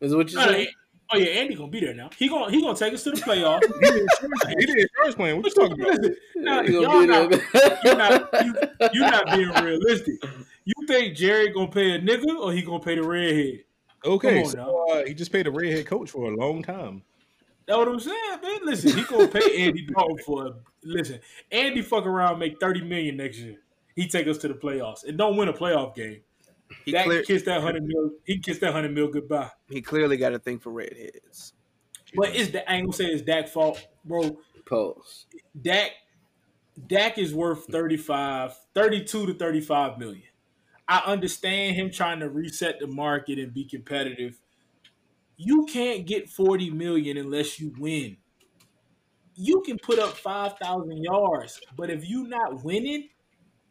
Is what you No, saying? Oh yeah, Andy gonna be there now. He gonna he gonna take us to the playoffs. He did insurance, he did insurance plan. What you talking about? Listen, now, y'all not, you're not you, you're not being realistic. You think Jerry gonna pay a nigga or he gonna pay the redhead? Okay, on so uh, he just paid a redhead coach for a long time. That's what I'm saying, man. Listen, he gonna pay Andy Dalton for. A, listen, Andy fuck around, make thirty million next year. He take us to the playoffs and don't win a playoff game. He, that clear, kiss that hundred mil. He kiss that hundred mil goodbye. he clearly got a thing for redheads. But it's the I ain't gonna say it's Dak fault, bro. Pause. Dak Dak is worth 35, 32 to 35 million. I understand him trying to reset the market and be competitive. You can't get 40 million unless you win. You can put up 5,000 yards, but if you're not winning,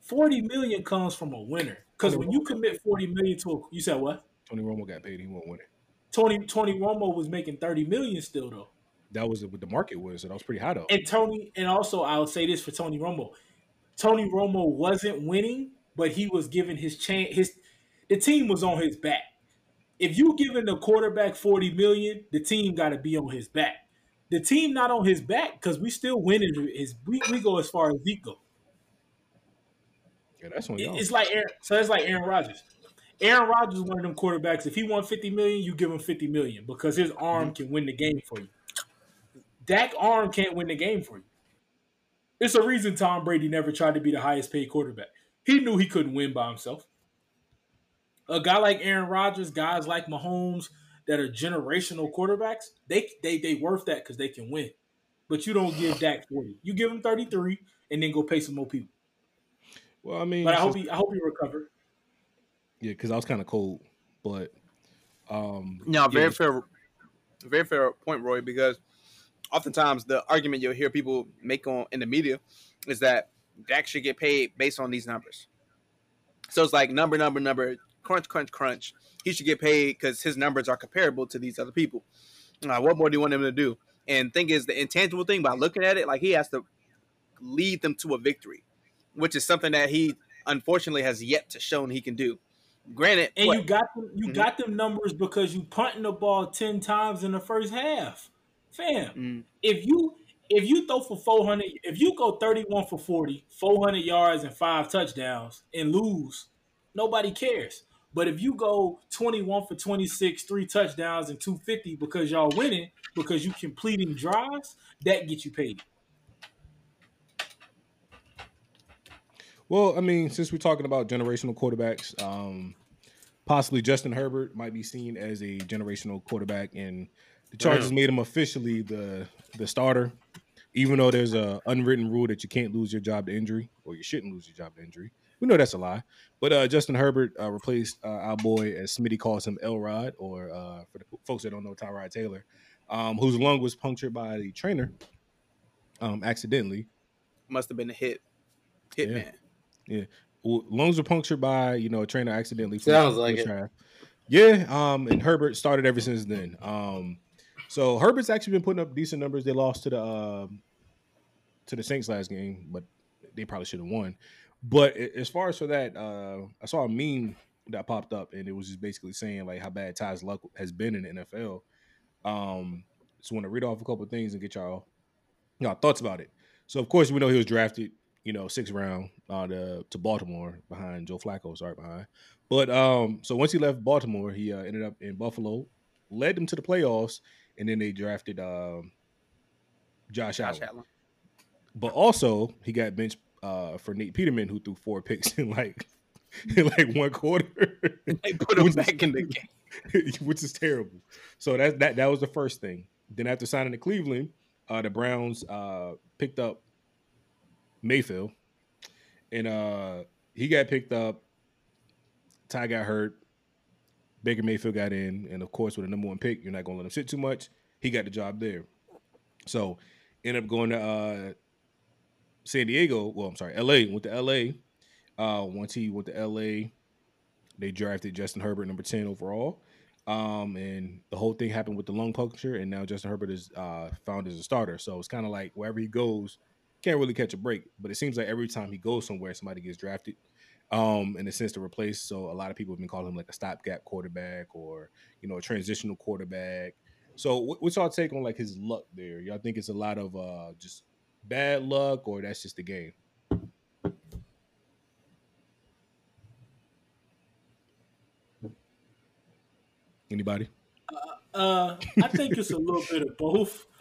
40 million comes from a winner. Because when you commit 40 million to a, you said what? Tony Romo got paid. He won't win it. Tony Tony Romo was making 30 million still though. That was what the market was. and that was pretty high though. And Tony, and also I'll say this for Tony Romo. Tony Romo wasn't winning, but he was given his chance. His the team was on his back. If you giving the quarterback forty million, the team got to be on his back. The team not on his back because we still winning. Is we, we go as far as Zeke go. Yeah, that's on It- y'all. It's like Aaron, so it's like Aaron Rodgers. Aaron Rodgers is one of them quarterbacks. If he won fifty million, you give him fifty million because his arm mm-hmm. can win the game for you. Dak arm can't win the game for you. It's a reason Tom Brady never tried to be the highest paid quarterback. He knew he couldn't win by himself. A guy like Aaron Rodgers, guys like Mahomes that are generational quarterbacks, they they they worth that because they can win. But you don't give Dak forty. You give him thirty three and then go pay some more people. Well, I mean, But I hope just- he I hope he recover. yeah, because I was kind of cold, but um, No, very yeah, fair, very fair point, Roy. Because oftentimes the argument you'll hear people make on in the media is that Dak should get paid based on these numbers. So it's like number, number, number, crunch, crunch, crunch. He should get paid because his numbers are comparable to these other people. Uh, what more do you want him to do? And thing is, the intangible thing by looking at it, like he has to lead them to a victory, which is something that he unfortunately has yet to shown he can do. Granted, And what- you got them, you Mhm. got them numbers because you punting the ball ten times in the first half, fam. Mm. If you if you throw for four hundred, if you go thirty one for 40, 400 yards and five touchdowns and lose, nobody cares. But if you go twenty one for twenty six, three touchdowns and two fifty because y'all winning because you completing drives, that gets you paid. Well, I mean, since we're talking about generational quarterbacks, um, possibly Justin Herbert might be seen as a generational quarterback, and the Chargers made him officially the the starter. Even though there's a unwritten rule that you can't lose your job to injury, or you shouldn't lose your job to injury. We know that's a lie. But uh, Justin Herbert uh, replaced uh, our boy, as Smitty calls him, Elrod, or uh, for the folks that don't know, Tyrod Taylor, um, whose lung was punctured by the trainer um, accidentally. must have been a hit. Hit Yeah. man. Well, lungs were punctured by you know a trainer accidentally. Sounds like it. it. Yeah, um, and Herbert started ever since then. Um, so Herbert's actually been putting up decent numbers. They lost to the um to the Saints last game, but they probably should have won. But as far as for that, uh, I saw a meme that popped up, and it was just basically saying like how bad Ty's luck has been in the NFL. Um, just want to read off a couple of things and get y'all y'all thoughts about it. So of course we know he was drafted, you know, sixth round uh, to to Baltimore behind Joe Flacco. Sorry behind, but um, so once he left Baltimore, he uh, ended up in Buffalo, led them to the playoffs, and then they drafted um, Josh, Josh Allen. Allen. But also he got benched uh, for Nate Peterman, who threw four picks in like in like one quarter. They put him Which is- back in the game. which is terrible. So that that that was the first thing. Then after signing to Cleveland, uh, the Browns uh, picked up Mayfield, and uh, he got picked up. Ty got hurt. Baker Mayfield got in, and of course, with a number one pick, you're not going to let him sit too much. He got the job there. So, ended up going to uh, San Diego. Well, I'm sorry, L.A. Went to L.A. Uh, once he went to L.A., they drafted Justin Herbert number 10 overall. Um, and the whole thing happened with the lung puncture, and now Justin Herbert is uh, found as a starter. So it's kind of like wherever he goes, can't really catch a break. But it seems like every time he goes somewhere, somebody gets drafted. Um, in a sense to replace. So a lot of people have been calling him like a stopgap quarterback or you know a transitional quarterback. So what, what's y'all take on like his luck there? Y'all think it's a lot of uh just bad luck, or that's just the game? Anybody? Uh, I think it's a little bit of both.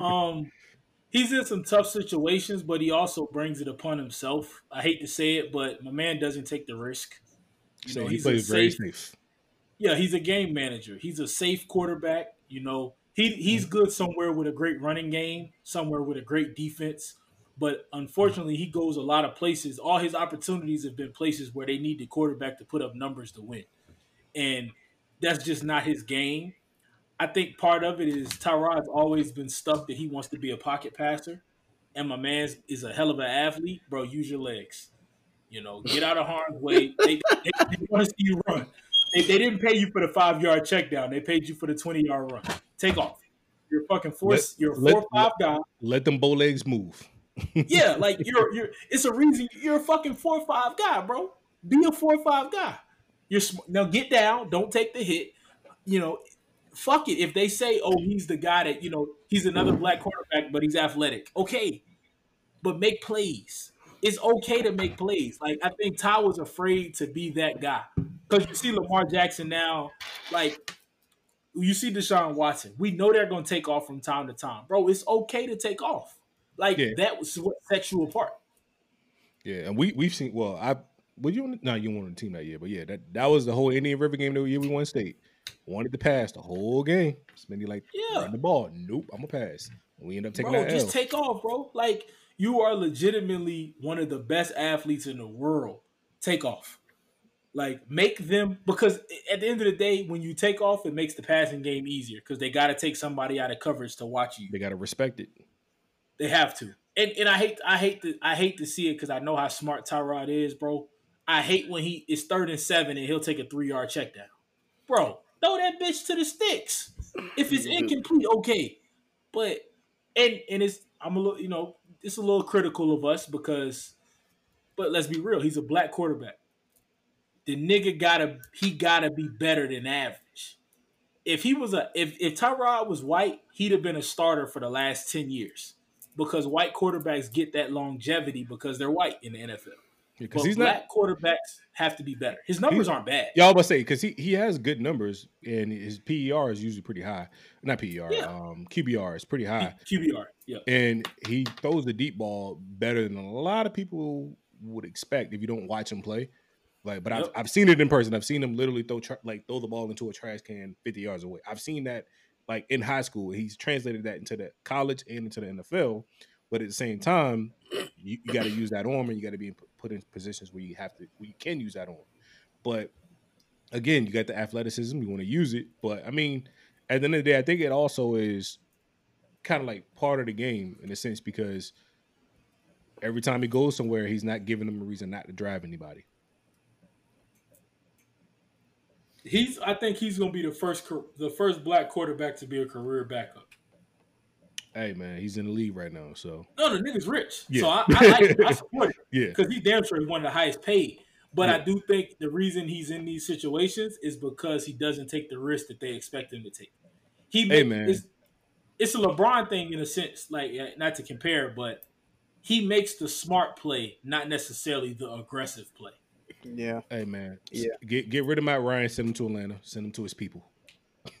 Um, he's in some tough situations, but he also brings it upon himself. I hate to say it, but my man doesn't take the risk. You So know, he plays very safe- safe. Yeah, he's a game manager. He's a safe quarterback. You know, he he's mm-hmm. good somewhere with a great running game, somewhere with a great defense. But unfortunately, he goes a lot of places. All his opportunities have been places where they need the quarterback to put up numbers to win, and that's just not his game. I think part of it is Tyrod's always been stuck that he wants to be a pocket passer, and my man is a hell of an athlete, bro. Use your legs. You know, get out of harm's way. They, they, they want to see you run. They, they didn't pay you for the five yard check down. They paid you for the twenty yard run. Take off. You're fucking four. Let- you're a let- four five guy. Let them bow legs move. Yeah, like you're you're. It's a reason you're a fucking four five guy, bro. Be a four five guy. You're sm- now get down. Don't take the hit. You know, fuck it. If they say, oh, he's the guy that you know, he's another black quarterback, but he's athletic. Okay, but make plays. It's okay to make plays. Like I think Ty was afraid to be that guy because you see Lamar Jackson now, like. You see Deshaun Watson. We know they're going to take off from time to time, bro. It's okay to take off. Like Yeah. that was what sets you apart. Yeah, and we we've seen. Well, I well you no you weren't on the team that year, but yeah, that that was the whole Indian River game that year we won state. Wanted to pass the whole game. Smitty like Yeah. run the ball. Nope, I'm gonna pass. We end up taking bro, that just L. take off, bro. Like you are legitimately one of the best athletes in the world. Take off. Like make them because at the end of the day, when you take off, it makes the passing game easier because they got to take somebody out of coverage to watch you. they gotta respect it. They have to. And and I hate I hate to I hate to see it because I know how smart Tyrod is, bro. I hate when he is third and seven and he'll take a three yard check down. Bro, throw that bitch to the sticks. If it's mm-hmm. incomplete, okay. But and and it's I'm a little you know, it's a little critical of us because but let's be real, he's a black quarterback. The nigga gotta he gotta be better than average. If he was a if if Tyrod was white, he'd have been a starter for the last 10 years because white quarterbacks get that longevity because they're white in the NFL. Because he's not. black quarterbacks have to be better. His numbers aren't bad. Y'all to say because he, he has good numbers and his PER is usually pretty high. Not PER, Yeah. um, QBR is pretty high, QBR. Yeah. and he throws the deep ball better than a lot of people would expect if you don't watch him play. Like, but I've, I've seen it in person. I've seen him literally throw tra- like throw the ball into a trash can fifty yards away. I've seen that like in high school. He's translated that into the college and into the NFL. But at the same time, you, you got to use that arm, and you got to be put in positions where you have to, where you can use that on. But again, you got the athleticism, you want to use it. But I mean, at the end of the day, I think it also is kind of like part of the game in a sense because every time he goes somewhere, he's not giving them a reason not to drive anybody. He's I think he's gonna be the first the first black quarterback to be a career backup. Hey man, he's in the league right now, so No, the nigga's rich. Yeah. So I, I like him. I support him yeah, because he damn sure is one of the highest paid. But I do think the reason he's in these situations is because he doesn't take the risk that they expect him to take. He Hey, man. It's, it's a LeBron thing in a sense, like uh, not to compare, but he makes the smart play, not necessarily the aggressive play. Yeah. hey man, Yeah. get get rid of Matt Ryan, send him to Atlanta, send him to his people.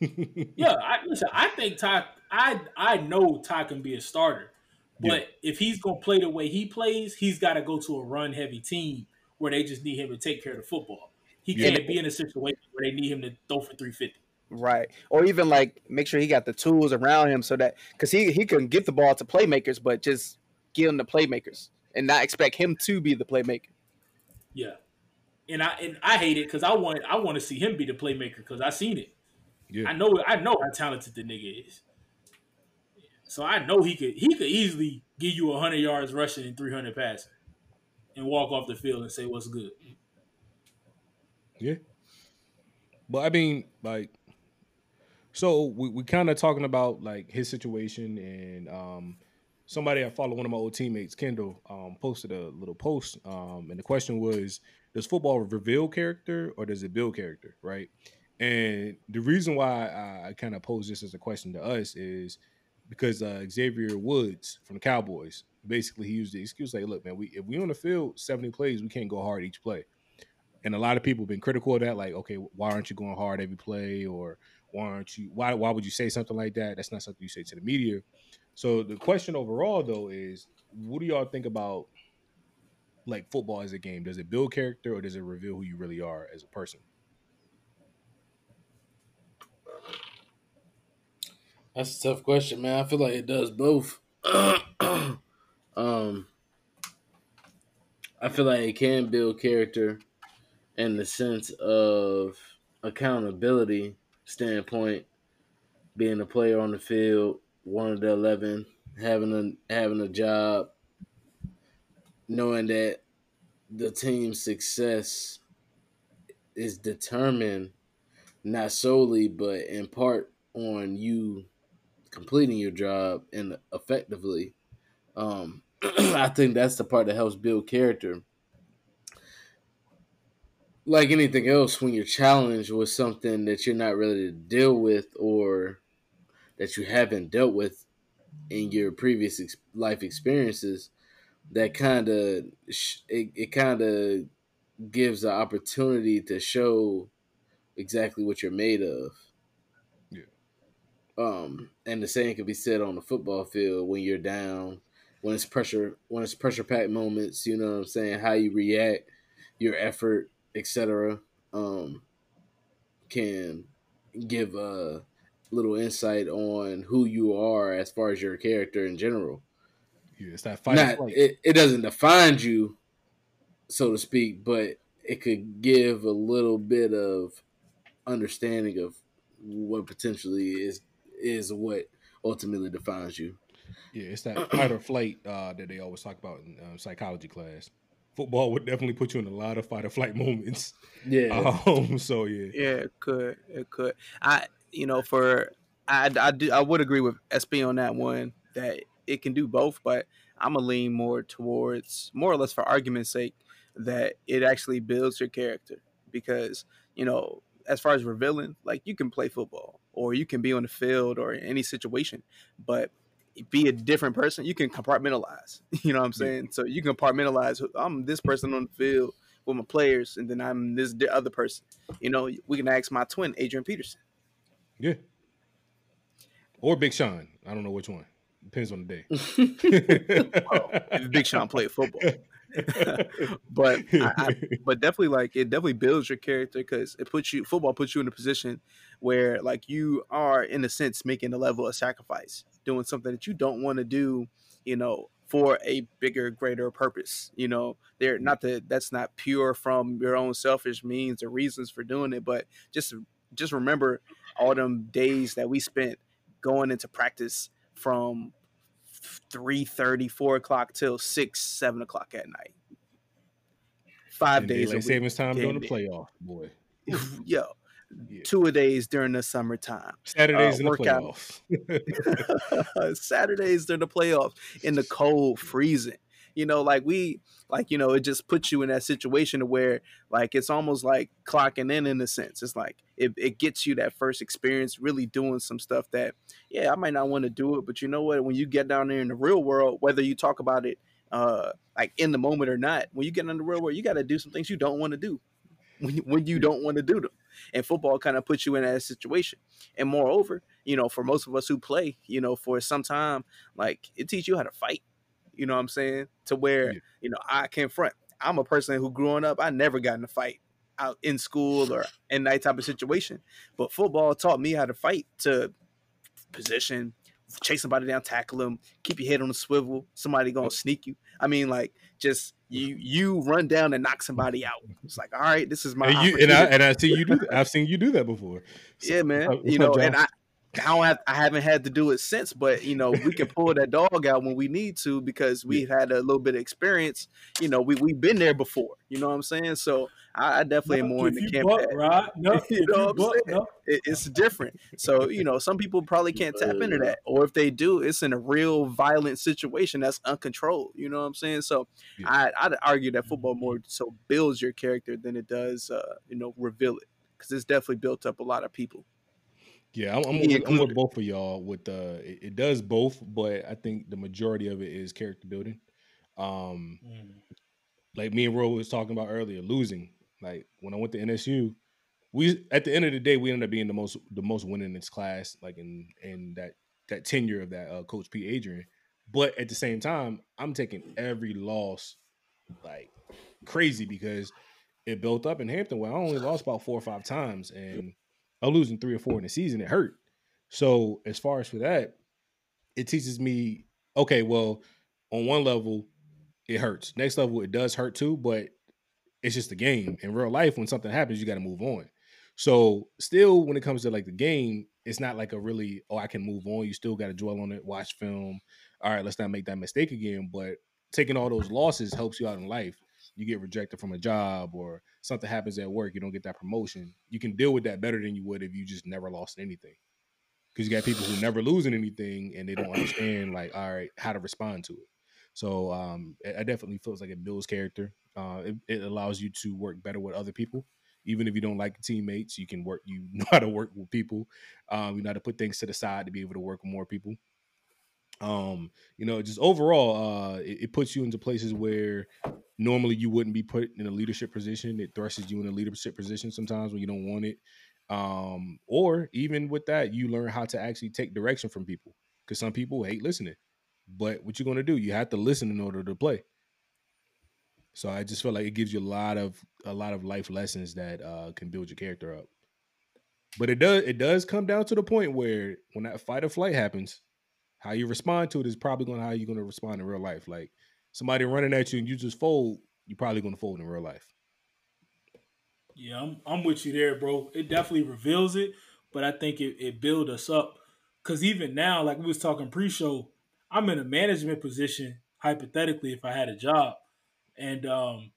Yeah, I listen. I think Ty. I I know Ty can be a starter, but if he's gonna play the way he plays, he's got to go to a run heavy team where they just need him to take care of the football. He Yeah. can't be in a situation where they need him to throw for three fifty. Right. Or even like make sure he got the tools around him so that because he he can get the ball to playmakers, but just give him the playmakers and not expect him to be the playmaker. Yeah, and I and I hate it because I want I want to see him be the playmaker because I seen it. Yeah, I know I know how talented the nigga is. So I know he could he could easily give you hundred yards rushing and three hundred passing, and walk off the field and say what's good. Yeah. But I mean, like, so we we kind of talking about like his situation and um somebody I follow, one of my old teammates, Kendall, um, posted a little post. Um, and the question was, does football reveal character or does it build character? Right. And the reason why I kind of pose this as a question to us is because uh, Xavier Woods from the Cowboys basically he used the excuse like, "Look, man, we if we on the field seventy plays, we can't go hard each play." And a lot of people have been critical of that, like, okay, why aren't you going hard every play, or why aren't you? Why why would you say something like that? That's not something you say to the media. So the question overall though is, what do y'all think about like football as a game? Does it build character or does it reveal who you really are as a person? That's a tough question, man. I feel like it does both. um, I feel like it can build character in the sense of accountability standpoint, being a player on the field, one of the eleven, having a having a job, knowing that the team's success is determined not solely but in part on you completing your job and effectively. Um, I think that's the part that helps build character. Like anything else, when you're challenged with something that you're not ready to deal with or that you haven't dealt with in your previous ex- life experiences, that kind of sh- it, it kind of gives the opportunity to show exactly what you're made of. Um, and the same could be said on the football field when you're down, when it's pressure, when it's pressure packed moments. You know what I'm saying? How you react, your effort, etc. Um, can give a little insight on who you are as far as your character in general. Yeah, it's that fight. Not it, it doesn't define you, so to speak, but it could give a little bit of understanding of what potentially is is what ultimately defines you. Yeah, it's that fight or flight uh, that they always talk about in uh, psychology class. Football would definitely put you in a lot of fight or flight moments. Yeah. Um, so yeah, Yeah, it could. It could. I, you know, for I, I do I would agree with SB on that one that it can do both, but I'm gonna lean more towards more or less for argument's sake that it actually builds your character because you know as far as revealing, like you can play football or you can be on the field or in any situation, but be a different person. You can compartmentalize. You know what I'm saying? So you can compartmentalize. I'm this person on the field with my players, and then I'm this other person. You know, we can ask my twin, Adrian Peterson. yeah. Or Big Sean. I don't know which one. Depends on the day. Big Sean played football, but I, I, but definitely like it definitely builds your character because it puts you football puts you in a position where like you are in a sense making a level of sacrifice, doing something that you don't want to do, you know, for a bigger, greater purpose. You know, they're mm. not that that's not pure from your own selfish means or reasons for doing it, but just just remember all them days that we spent going into practice from 3 4 o'clock till 6 7 o'clock at night five And days a daylight week. savings time during the playoff, boy. yo Yeah. two a days during the summertime Saturdays Uh, in the playoffs. saturdays during the playoffs in the cold freezing you know like we like you know it just puts you in that situation where like it's almost like clocking in in a sense. It's like it, it gets you that first experience really doing some stuff that yeah i might not want to do it but you know what? When you get down there in the real world whether you talk about it uh like in the moment or not when you get in the real world you got to do some things you don't want to do. When you, when you don't want to do them. And football kind of puts you in that situation. And moreover you know for most of us who play you know for some time like it teaches you how to fight you know what i'm saying to where Yeah. you know i can front i'm a person who growing up i never got in a fight out in school or in that type of situation but football taught me how to fight to position chase somebody down tackle them keep your head on the swivel somebody gonna sneak you i mean like just you you run down and knock somebody out it's like all right this is my and you and I and I see you do that. I've seen you do that before. So- Yeah, man. You know, and I, I don't have, I haven't had to do it since, but you know, we can pull that dog out when we need to because we've had a little bit of experience. You know, we we've been there before. You know what I'm saying? So I, I definitely am more in the camp. buck, right? No, You know what I'm saying? no. it, it's different. So you know, some people probably can't tap into that, or if they do, it's in a real violent situation that's uncontrolled. You know what I'm saying? So Yeah. I, I'd argue that football more so builds your character than it does, uh, you know, reveal it. because it's definitely built up a lot of people. Yeah, I'm, I'm, with, I'm with both of y'all. With uh, it, it does both, but I think the majority of it is character building. Um, Mm. like me and Ro was talking about earlier, losing. Like when I went to NSU, we at the end of the day we ended up being the most the most winningest class, like in in that that tenure of that uh, Coach P. Adrian. But at the same time, I'm taking every loss like crazy because it built up in Hampton where I only lost about four or five times, and I'm losing three or four in the season. It hurt. So as far as for that, it teaches me okay. Well, on one level, it hurts. Next level, it does hurt too, but it's just a game. In real life, when something happens, you got to move on. So still, when it comes to like the game, it's not like a really oh I can move on. You still got to dwell on it, watch film. All right, let's not make that mistake again. But taking all those losses helps you out in life. You get rejected from a job or something happens at work, you don't get that promotion. You can deal with that better than you would if you just never lost anything. Because you got people who never losing anything and they don't understand like all right how to respond to it. So um, it, it definitely feels like it builds character. Uh, it, it allows you to work better with other people, even if you don't like teammates. You can work. You know how to work with people. Um, you know how to put things to the side to be able to work with more people. Um, you know, just overall, uh, it, it puts you into places where normally you wouldn't be put in a leadership position. It thrusts you in a leadership position sometimes when you don't want it. Um, or even with that, you learn how to actually take direction from people because some people hate listening. But what you're gonna do? You have to listen in order to play. So I just feel like it gives you a lot of a lot of life lessons that uh, can build your character up. But it does it does come down to the point where when that fight or flight happens, how you respond to it is probably going to how you're going to respond in real life. Like somebody running at you and you just fold, you're probably going to fold in real life. Yeah, I'm I'm with you there, bro. It definitely reveals it, but I think it, it builds us up. Cause even now, like we was talking pre-show, I'm in a management position, hypothetically, if I had a job. And um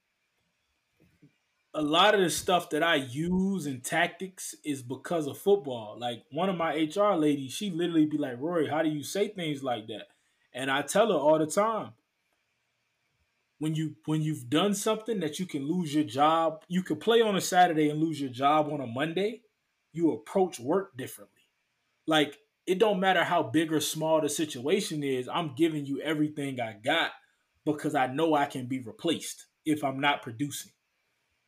a lot of the stuff that I use in tactics is because of football. Like one of my HR ladies, she literally be like, Rory, how do you say things like that? And I tell her all the time, when you when you've done something that you can lose your job, you could play on a Saturday and lose your job on a Monday, you approach work differently. Like it don't matter how big or small the situation is, I'm giving you everything I got because I know I can be replaced if I'm not producing.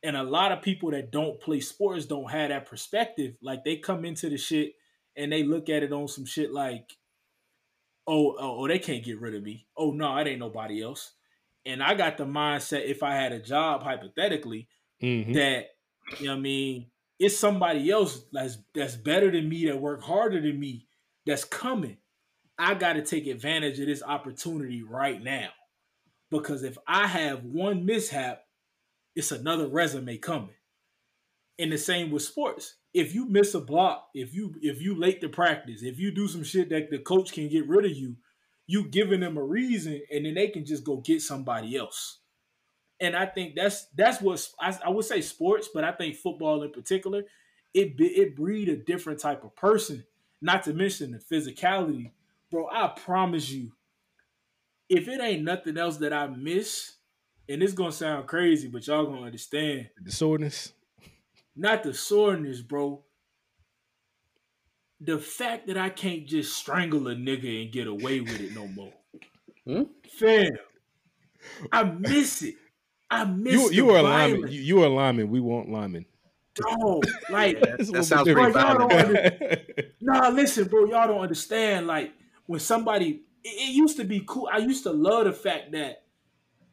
And a lot of people that don't play sports don't have that perspective. Like they come into the shit and they look at it on some shit like, oh, oh, oh they can't get rid of me. Oh no, it ain't nobody else. And I got the mindset if I had a job hypothetically Mm-hmm. that you know what I mean it's somebody else that's that's better than me that work harder than me that's coming. I got to take advantage of this opportunity right now because if I have one mishap, it's another resume coming. And the same with sports. If you miss a block, if you if you late to practice, if you do some shit that the coach can get rid of you, you giving them a reason, and then they can just go get somebody else. And I think that's that's what I, I would say sports, but I think football in particular, it it breed a different type of person. Not to mention the physicality, bro. I promise you, if it ain't nothing else that I miss, and it's gonna sound crazy, but y'all gonna understand. The soreness. Not the soreness, bro. The fact that I can't just strangle a nigga and get away with it no more. Hmm? Fam, I miss it. I miss You the you are a lineman. You, you are a lineman. We want linemen. Dog, like That's a little sounds bit pretty different. violent. Nah, listen, bro, y'all don't understand. Like when somebody, it, it used to be cool. I used to love the fact that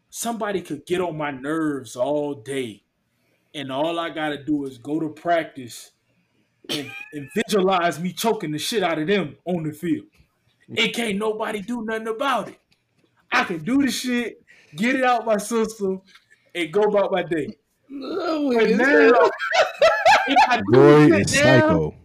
somebody could get on my nerves all day, and all I gotta do is go to practice and, and visualize me choking the shit out of them on the field. It can't nobody do nothing about it. I can do the shit, get it out my system, and go about my day. No, But now, if I do Roy the is shit now, psycho.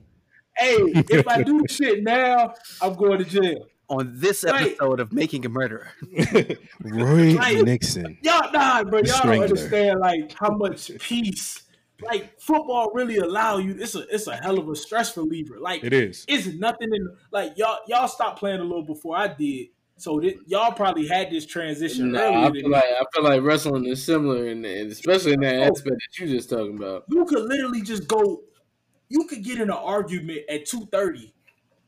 hey, if I do shit now, I'm going to jail. On this Right. episode of Making a Murderer, Roy Like- Nixon. Y'all, nah, bro, y'all don't understand like how much peace, like football really allow you. It's a, it's a hell of a stress reliever. Like It is. it's nothing in like y'all, y'all stopped playing a little before I did. So thi- y'all probably had this transition Nah, I feel Than like I feel like wrestling is similar, in, in especially in that Oh. aspect that you just talking about. you could literally just go you could get in an argument at two thirty,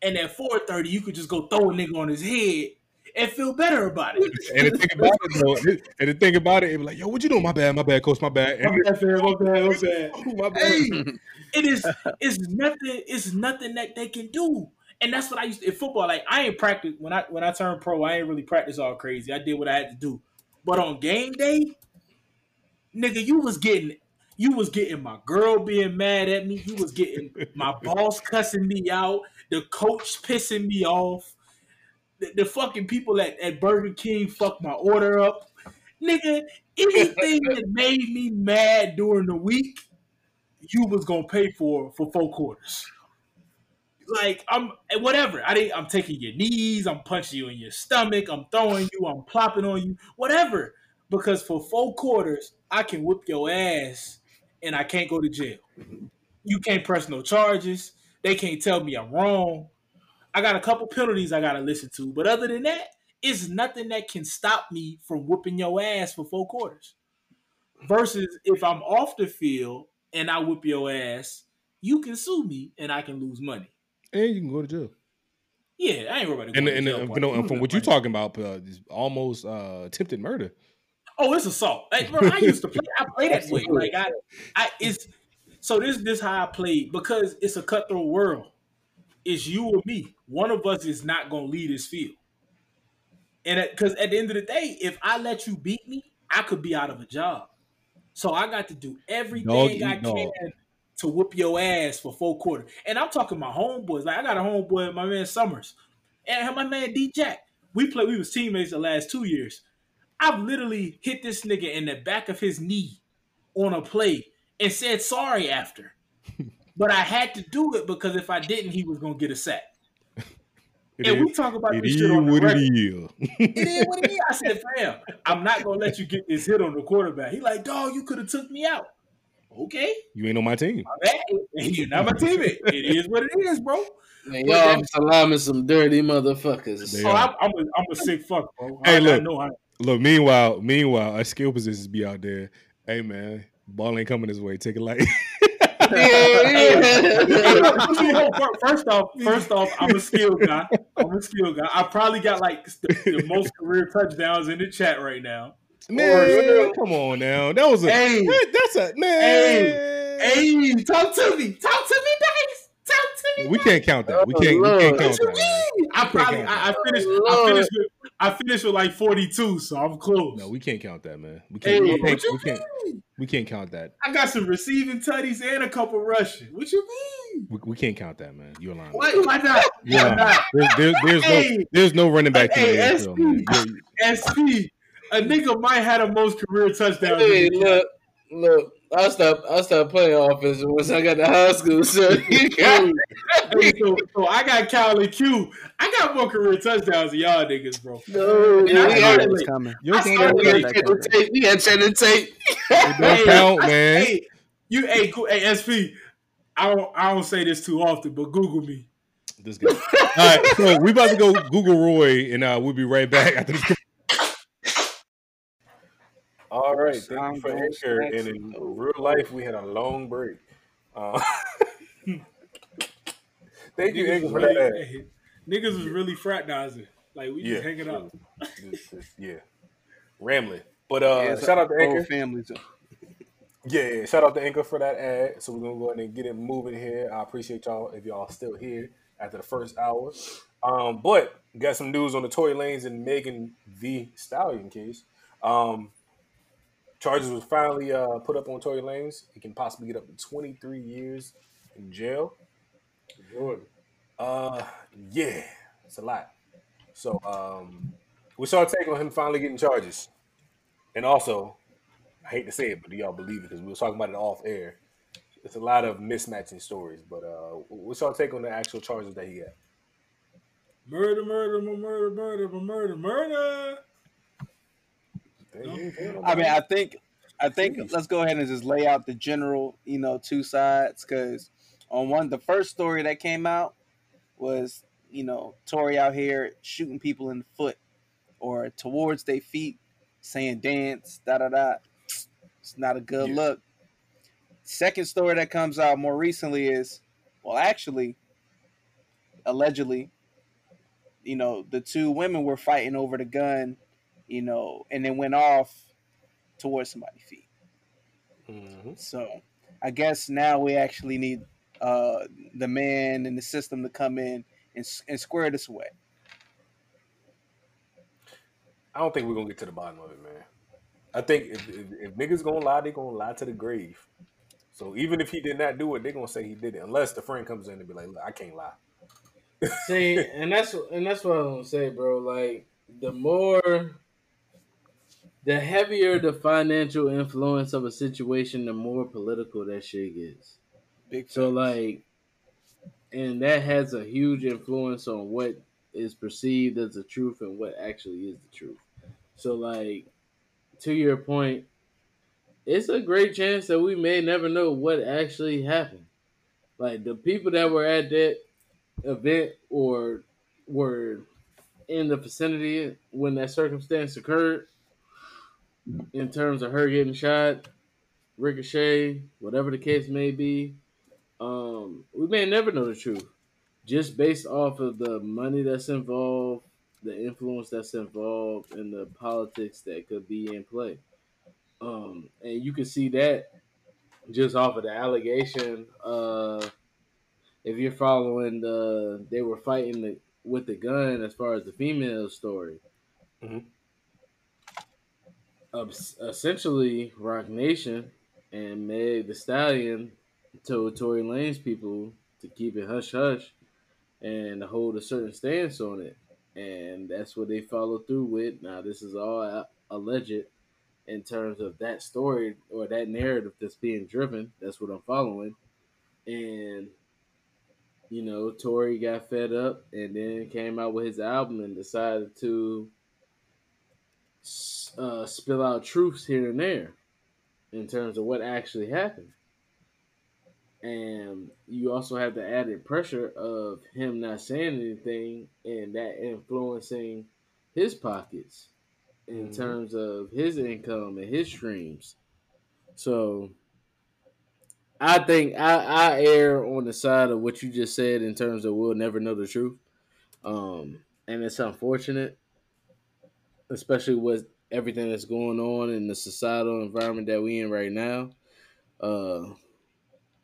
and at four thirty you could just go throw a nigga on his head and feel better about it. And the thing about it, though, it- and the thing about it, it be like, yo, what you doing? My bad, my bad, coach, my bad. My bad, my bad, my bad. oh, my bad. Hey, it is it's nothing it's nothing that they can do and that's what i used to in football like i ain't practice when i when i turned pro i ain't really practice all crazy i did what i had to do but on game day nigga you was getting you was getting my girl being mad at me you was getting my boss cussing me out the coach pissing me off the, the fucking people at, at burger king fucked my order up nigga anything that made me mad during the week you was gonna pay for for four quarters. Like I'm whatever. I didn't, I'm taking your knees. I'm punching you in your stomach. I'm throwing you. I'm plopping on you. Whatever. Because for four quarters, I can whip your ass, and I can't go to jail. You can't press no charges. They can't tell me I'm wrong. I got a couple penalties I gotta listen to, but other than that, it's nothing that can stop me from whooping your ass for four quarters. Versus if I'm off the field and I whip your ass, you can sue me and I can lose money. And you can go to jail. Yeah, I ain't worried about And, going and, to jail for you know, and from what you're talking about, uh, almost uh, attempted murder. Oh, it's assault. Hey, bro, I used to play. I play that way. Like I, I it's so this this how I played because it's a cutthroat world. It's you or me. One of us is not gonna lead this field. And because at the end of the day, if I let you beat me, I could be out of a job. So I got to do everything Dog I can dog. to whoop your ass for four quarter. And I'm talking my homeboys. Like I got a homeboy, my man Summers, and my man D Jack. We play. We was teammates the last two years. I've literally hit this nigga in the back of his knee on a play and said sorry after. But I had to do it because if I didn't, he was gonna get a sack. It and is, we talk about it this shit on the what it record. is. It is what it is. I said, fam, I'm not gonna let you get this hit on the quarterback. He like, dog, you could have took me out. Okay, You ain't on my team. my bad. You're not my teammate. It is what it is, bro. Man, y'all salamin some dirty motherfuckers. They oh, So. I'm, I'm, a, I'm a sick fuck, bro. Hey, I, look. I know I, Look, meanwhile, meanwhile, our skill positions be out there. Hey man, ball ain't coming this way. Take it light. first off, first off, I'm a skill guy. I'm a skill guy. I probably got like the, the most career touchdowns in the chat right now. man, come on now. That was a Hey. that's a man. Hey, talk to me. Talk to me, Dice. Talk to me. we can't count that. We Oh, can't. We can't count that. I probably I, I finished Oh, I finished with I finished with like 42, so I'm close. No, we can't count that, man. We can't. we, can't you we can't. mean? We can't count that. I got some receiving tutties and a couple rushing. What you mean? We, we can't count that, man. You're lying. Why, why not? You're Why lying. not? There's, there's, there's no there's no running back in Hey, the NFL. SP. You're- SP, a nigga might have the most career touchdowns. Hey, look, look. I stopped. I stopped playing offense once I got to high school. So got Hey, so, so I got Cal and Q. I got more career touchdowns than y'all niggas, bro. no. And I we I knew had- that was coming. You're I saying started we had that check the tape. We had check the tape. It don't count, I- man. Hey, you, hey, Gu- hey, SP. I don't, I don't say this too often, but Google me. This guy. All right, so we about to go Google Roy, and uh, we'll be right back after this. All right, thank you for goes Anchor. And in real life, we had a long break. Uh, thank you, Niggas Anchor, was for that. really, ad. hey, niggas was really fraternizing. Like we Yeah, just hanging out. This- this- yeah, rambling. But uh, Yeah, shout out to whole Anchor. family. too. Yeah, yeah, shout out to Anchor for that ad. So we're gonna go ahead and get it moving here. I appreciate y'all if y'all still here after the first hour. Um, but got some news on the Tory Lanez and Megan Thee Stallion case. Um, charges was finally uh, put up on Tory Lanez. He can possibly get up to 23 years in jail. Good. Uh, yeah, it's a lot. So um, we saw a take on him finally getting charges, and also I hate to say it, but do y'all believe it? Because we were talking about it off air. It's a lot of mismatching stories, but uh, what's y'all take on the actual charges that he got? Murder, murder, murder, murder, murder, murder. I mean, I think, I think Jeez. let's go ahead and just lay out the general, you know, two sides. Because on one, the first story that came out was, you know, Tory out here shooting people in the foot or towards their feet, saying dance, da da da. It's not a good Yeah. look. Second story that comes out more recently is Well, actually, allegedly, you know, the two women were fighting over the gun, you know, and it went off towards somebody's feet. hmm So I guess now we actually need uh, the man and the system to come in and, and square this away. I don't think we're gonna get to the bottom of it, man. I think if, if, if niggas gonna lie, they gonna lie to the grave. So even if he did not do it, they gonna say he did it, unless the friend comes in and be like, "Look, I can't lie." See, and that's and that's what I'm gonna say, bro. Like the more, the heavier the financial influence of a situation, the more political that shit gets. Big So like, and that has a huge influence on what is perceived as the truth and what actually is the truth. So like, to your point, it's a great chance that we may never know what actually happened. Like the people that were at that event or were in the vicinity when that circumstance occurred, in terms of her getting shot, ricochet, whatever the case may be, um, we may never know the truth, just based off of the money that's involved, the influence that's involved, and the politics that could be in play. Um, and you can see that just off of the allegation. Uh, if you're following the, they were fighting the, with the gun as far as the female story. Mhm. Essentially, Roc Nation and Meg Thee Stallion told Tory Lane's people to keep it hush hush and hold a certain stance on it. And that's what they followed through with. Now, this is all alleged in terms of that story or that narrative that's being driven. That's what I'm following. And, you know, Tory got fed up and then came out with his album and decided to uh, spill out truths here and there in terms of what actually happened. And you also have the added pressure of him not saying anything and that influencing his pockets in Mhm. terms of his income and his streams. So I think I, I err on the side of what you just said in terms of we'll never know the truth. Um, and it's unfortunate, especially with everything that's going on in the societal environment that we in right now. Uh,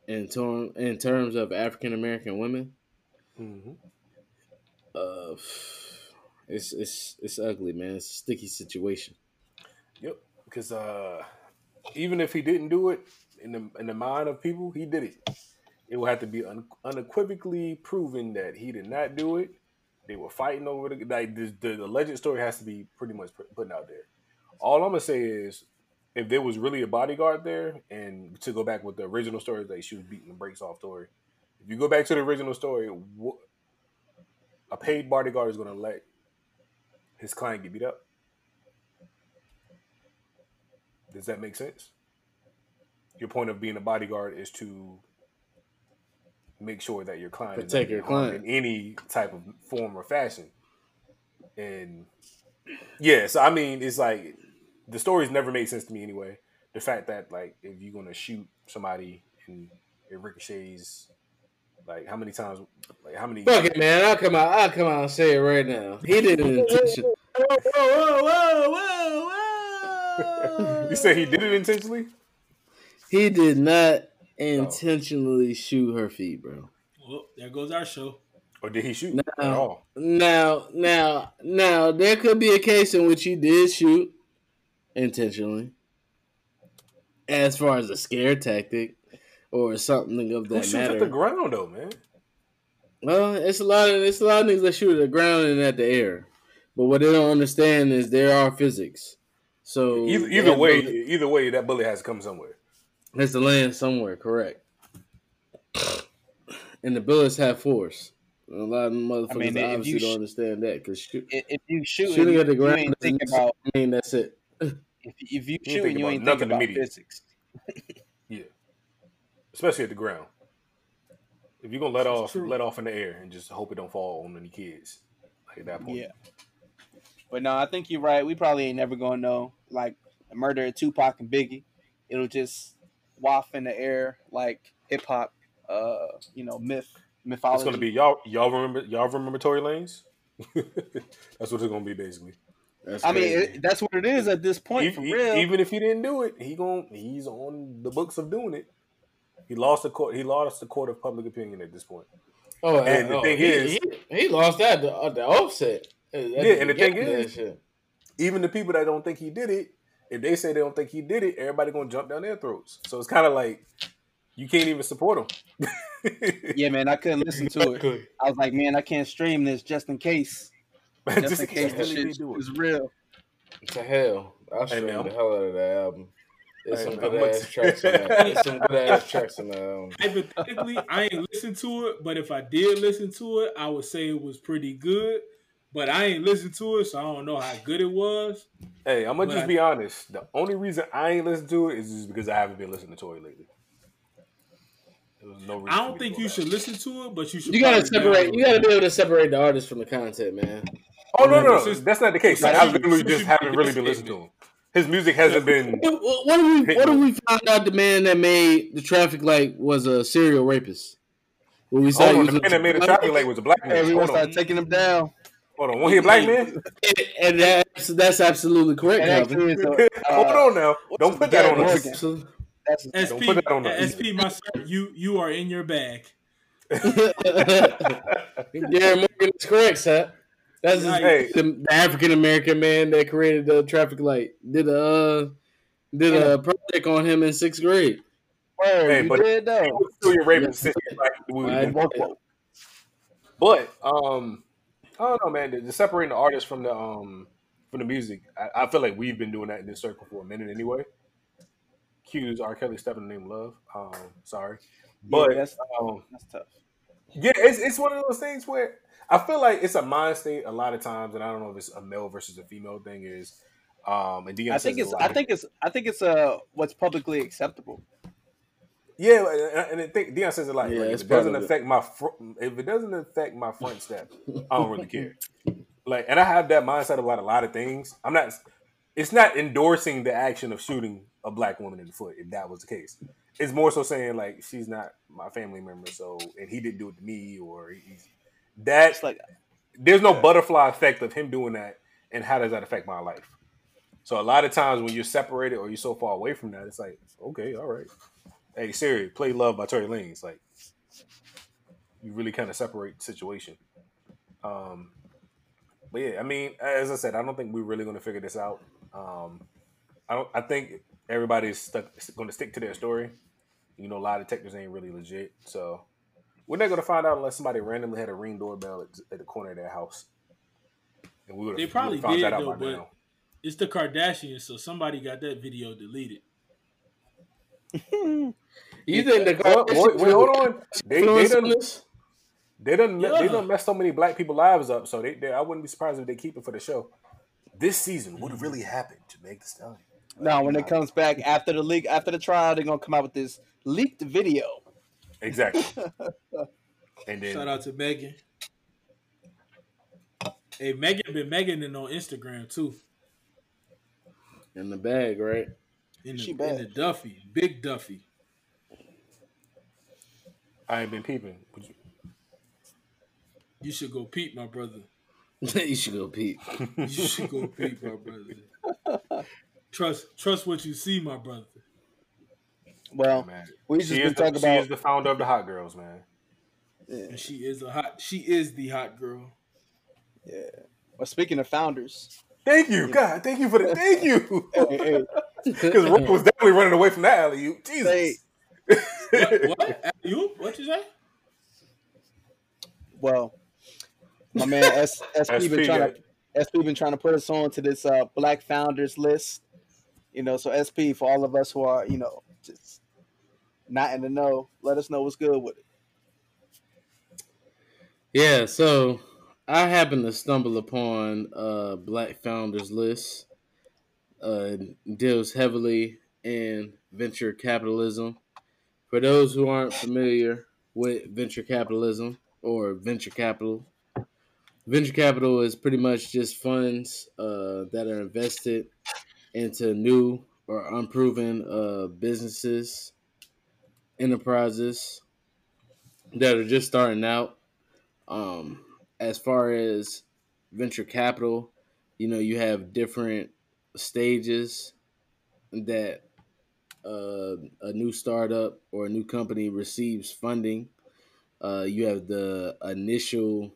in term in terms of African American women, hmm uh, it's it's it's ugly, man. It's a sticky situation. Yep. Because uh, even if he didn't do it in the in the mind of people, he did it. It will have to be un- unequivocally proven that he did not do it. They were fighting over the like the, the alleged story has to be pretty much put, put out there. All I'm gonna say is, if there was really a bodyguard there, and to go back with the original story, that she was beating the brakes off Tory. If you go back to the original story, a paid bodyguard is gonna let his client get beat up. Does that make sense? Your point of being a bodyguard is to make sure that your client Protect your client. in any type of form or fashion. And yeah, so I mean, it's like the stories never made sense to me anyway. The fact that like if you're gonna shoot somebody and it ricochets, like how many times, like how many? Fuck it, man. I'll come out. I'll come out and say it right now. He didn't intention. Whoa, whoa, whoa, whoa, whoa! you said he did it intentionally. He did not oh. intentionally shoot her feet, bro. Well, there goes our show. Or did he shoot No. at all? Now, now, now, there could be a case in which he did shoot intentionally, as far as a scare tactic or something of Who that shoots at the ground though, man? Well, it's a lot of it's a lot of niggas that shoot at the ground and at the air, but what they don't understand is there are physics. So Either, either way, bullet either way, that bullet has to come somewhere. has to land somewhere, correct? And the bullets have force. A lot of motherfuckers I mean, obviously don't sh- understand that because shoot, If you shoot, shooting you, at the you ground ain't think doesn't about mean that's it. if, if you shoot, you ain't nothing about immediate. physics. Yeah, especially at the ground. If you're gonna let This off, let off in the air and just hope it don't fall on any kids. Like at that point, Yeah. But no, I think you're right. We probably ain't never gonna know. Like the murder of Tupac and Biggie, it'll just waft in the air like hip hop uh, you know, myth mythology. It's gonna be y'all. Y'all remember? Y'all remember Tory Lanez? That's what it's gonna be basically. That's I mean, it, that's what it is at this point Even, for real. even if he didn't do it, he gon' he's on the books of doing it. He lost the court. He lost the court of public opinion at this point. oh, and the oh, thing he, is- he, he lost that the, at the offset. Uh, yeah, and the thing is- Even the people that don't think he did it, if they say they don't think he did it, everybody gonna jump down their throats. So it's kind of like you can't even support him. yeah, man, I couldn't listen to it. I was like, man, I can't stream this just in case. Just, Just in case the shit is real. to hell, I Hey, streamed man, I'm- the hell out of that album. There's some man, good I'm ass tracks on that. There's some good ass tracks on that album. Hypothetically, I ain't listened to it, but if I did listen to it, I would say it was pretty good. But I ain't listened to it, so I don't know how good it was. Hey, I'm gonna But just be honest. The only reason I ain't listened to it is just because I haven't been listening to Tory lately. No reason I don't think you back. should listen to it, but you should. You gotta separate. You gotta be able to separate the artist from the content, man. Oh no, no, no, Since- that's not the case. since I you- literally just haven't really been listening to him. His music hasn't been. What, what, what we what if we found out the man that made the traffic light was a serial rapist? When we saw Hold on, the man that made the traffic light was a black Hey, man. we Hold gonna start taking him down. hold on. One here, black man. and that's that's absolutely correct. And Calvin. actually, it's a, Hold uh, on now. Don't put that on us. Morgan. Absolutely. That's SP, Don't put that on us. SP, my sir, you you are in your bag. Garrett Morgan is correct, sir. That's his- Hey. the, the African American man that created the traffic light. Did a uh, did a project on him in sixth grade. word. Hey, you but- did though. Still your raping Yes. since you're black, we would I- do that. But um, I don't know, man. The, the separating the artist from the um from the music, I, I feel like we've been doing that in this circle for a minute anyway. Q's R. Kelly stepping the name love. Um, sorry, but yeah, that's, um, that's tough. Yeah, it's it's one of those things where I feel like it's a mind state a lot of times, and I don't know if it's a male versus a female thing. Is um, and Dion I says think a it's. lot. I think it's. I think it's uh what's publicly acceptable. Yeah, and- and I think Dion says it like, Yeah, like, if it doesn't part of it. affect my fr- if it doesn't affect my front step, I don't really care. Like, and I have that mindset about a lot of things. I'm not. It's not endorsing the action of shooting a black woman in the foot. If that was the case, it's more so saying like she's not my family member, so and he didn't do it to me, or he's that. It's like There's no butterfly effect of him doing that, and how does that affect my life? So a lot of times when you're separated or you're so far away from that, it's like, okay, all right. Hey Siri, play "Love" by Tory Lanez. Like, you really kind of separate the situation. Um, but yeah, I mean, as I said, I don't think we're really going to figure this out. Um, I don't. I think everybody's stuck going to stick to their story. You know, a lot of detectives ain't really legit, so we're not going to find out unless somebody randomly had a ring doorbell at, at the corner of their house. And we would They probably found did, that out though, by but- now. It's the Kardashians, so somebody got that video deleted. You think the Well, wait, wait, hold on. They, they influence on done this? They done they Yeah. done messed so many black people lives up, so they, they I wouldn't be surprised if they keep it for the show. This season, what mm-hmm. really happened to Meg Thee Stallion? no, when it comes back after the leak, after the trial, they're gonna come out with this leaked video. exactly, and then Shout out to Megan. Hey, Megan been Meganing on Instagram too. in the bag, right? In the, She in the Duffy, big Duffy. I ain't been peeping. Would you- You should go peep, my brother. you should go peep. You should go peep, my brother. Trust, trust what you see, my brother. Well, Man, we just she been is, the, talking she about is the founder of the Hot Girls, man. And she is a hot. She is the hot girl. yeah. Well, speaking of founders, Thank you, God. Thank you for the thank you. hey, hey, Because Rick was definitely running away from that alley oop. Jesus. hey, What? what? You? What you say? well, my man S, SP SP been trying to SP been trying to put us on to this uh, Black Founders list. You know, so SP for all of us who are you know just not in the know, let us know what's good with it. Yeah, so I happened to stumble upon uh Black Founders List. Uh deals heavily in venture capitalism. For those who aren't familiar with venture capitalism or venture capital, venture capital is pretty much just funds uh, that are invested into new or unproven uh, businesses, enterprises, that are just starting out. Um, as far as venture capital, you know, you have different stages that uh, a new startup or a new company receives funding. Uh, you have the initial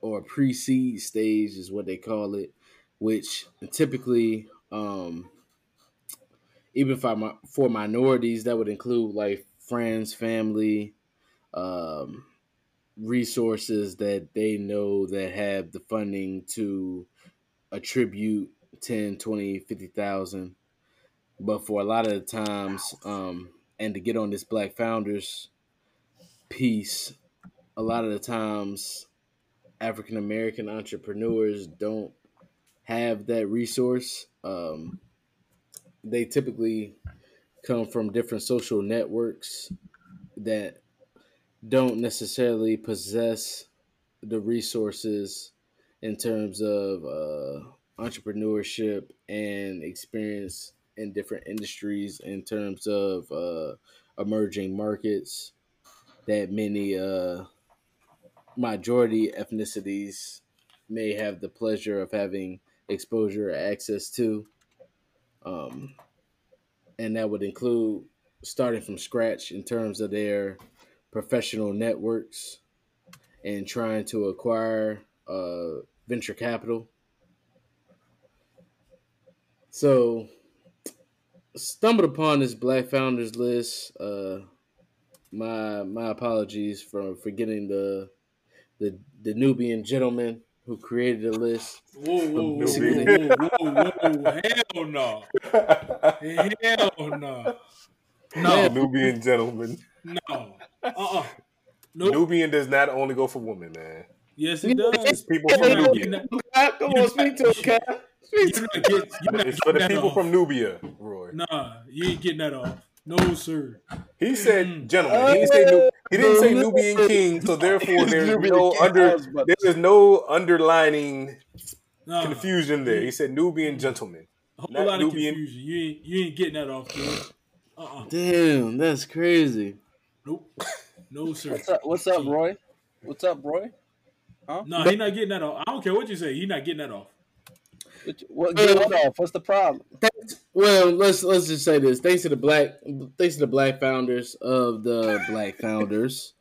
or pre-seed stage is what they call it, which typically, um, even for mi- for minorities, that would include like friends, family, um, resources that they know that have the funding to attribute 10 20 50,000 but for a lot of the times um and to get on this black founders piece a lot of the times African American entrepreneurs don't have that resource. Um they typically come from different social networks that don't necessarily possess the resources in terms of uh, entrepreneurship and experience in different industries in terms of uh, emerging markets that many uh, majority ethnicities may have the pleasure of having exposure or access to. Um, and that would include starting from scratch in terms of their professional networks and trying to acquire uh, venture capital. So, stumbled upon this Black Founders list. Uh, my my apologies for forgetting the the the Nubian gentleman who created the list. Whoa, whoa, whoa, Basically- whoa, whoa, whoa, hell no, hell no, no, Nubian gentleman. no, uh-uh, nope. Nubian does not only go for women, man. Yes, it does. It's people You're from Nubia. Come on, speak to him, Cap. Speak to you're not get- you're not It's for the people off. from Nubia, Roy. Nah, you ain't getting that off. No, sir. He said Mm. gentlemen. He didn't say Nu- he didn't say Nubian king, so therefore there's Nubian no under I was about to there's no underlining Nah, confusion there. He said Nubian gentleman. a whole not lot of Nubian. confusion. You ain't you ain't getting that off, kid. Uh-uh. Damn, that's crazy. Nope. No, sir. What's up? What's up, Roy? What's up, Roy? Huh? No, he not getting that off. I don't care what you say. He not getting that off. What, what, get what off? What's the problem? Well, let's let's just say this. Thanks to the black, thanks to the black founders of the Black Founders,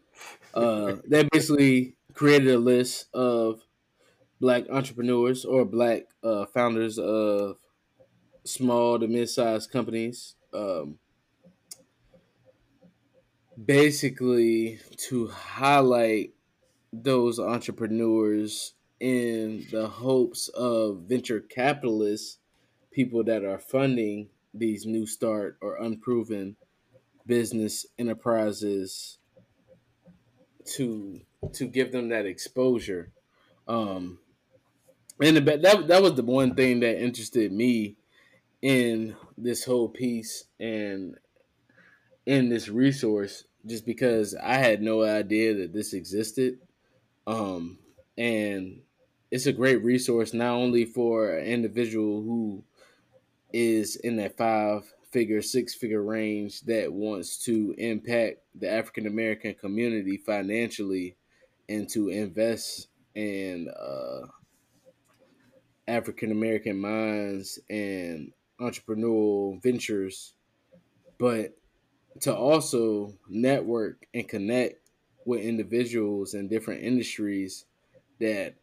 uh, they basically created a list of black entrepreneurs or black uh, founders of small to mid-sized companies. Um, basically, to highlight those entrepreneurs in the hopes of venture capitalists people that are funding these new start or unproven business enterprises to to give them that exposure. Um and the, that that was the one thing that interested me in this whole piece and in this resource just because I had no idea that this existed. Um and it's a great resource not only for an individual who is in that five figure, six figure range that wants to impact the African American community financially and to invest in uh, African American minds and entrepreneurial ventures, but to also network and connect with individuals in different industries that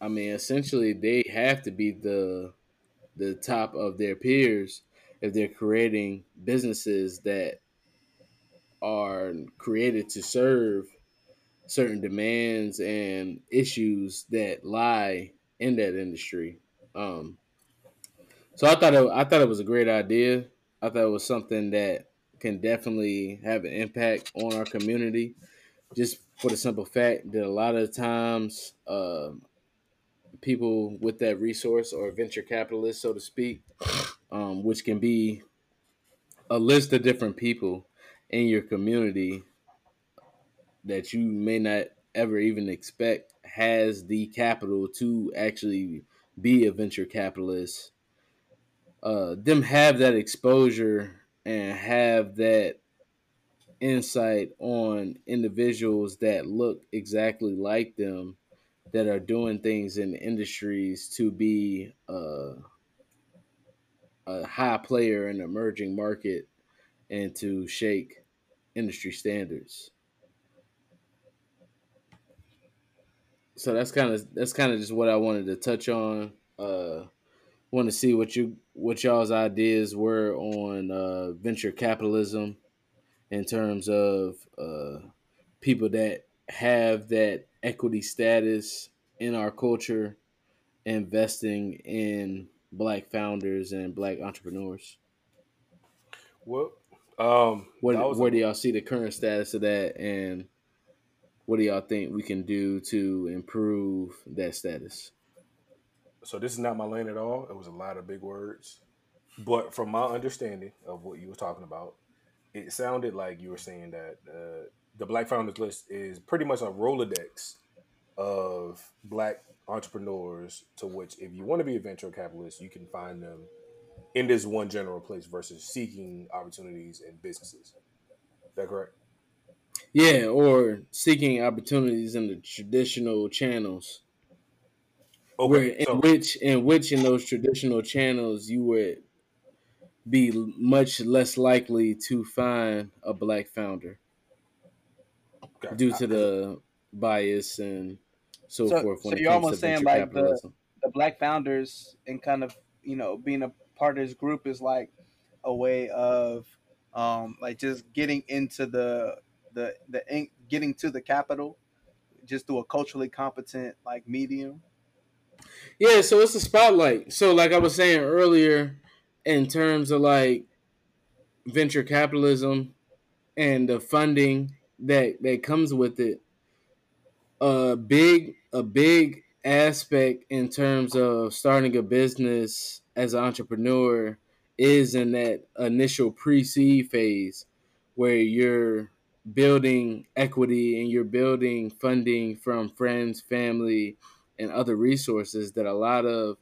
I mean essentially they have to be the the top of their peers if they're creating businesses that are created to serve certain demands and issues that lie in that industry. Um, so I thought it, I thought it was a great idea. I thought it was something that can definitely have an impact on our community, just for the simple fact that a lot of times uh, people with that resource or venture capitalists, so to speak, um, which can be a list of different people in your community that you may not ever even expect has the capital to actually be a venture capitalist. Uh, them have that exposure and have that insight on individuals that look exactly like them that are doing things in industries to be uh, a high player in emerging market and to shake industry standards. So that's kind of that's kind of just what I wanted to touch on. Uh, want to see what you what y'all's ideas were on uh, venture capitalism in terms of uh, people that have that equity status in our culture investing in black founders and black entrepreneurs. Well, um, What was a- where do y'all see the current status of that, and what do y'all think we can do to improve that status? so this is not my lane at all. It was a lot of big words, but from my understanding of what you were talking about, it sounded like you were saying that uh, the Black Founders List is pretty much a rolodex of black entrepreneurs. To which, if you want to be a venture capitalist, you can find them in this one general place versus seeking opportunities in businesses. Is that correct? Yeah, or seeking opportunities in the traditional channels. where in so- which in which in those traditional channels you would be much less likely to find a black founder okay. due to the bias and so, So- forth. so When it you're almost saying, like, the- the black founders and kind of you know being a part of this group is like a way of um like just getting into the the the in- getting to the capital just through a culturally competent like medium Yeah, so it's a spotlight. So like I was saying earlier, in terms of like venture capitalism and the funding that that comes with it, a big a big aspect in terms of starting a business as an entrepreneur is in that initial pre-seed phase where you're building equity and you're building funding from friends, family, and other resources that a lot of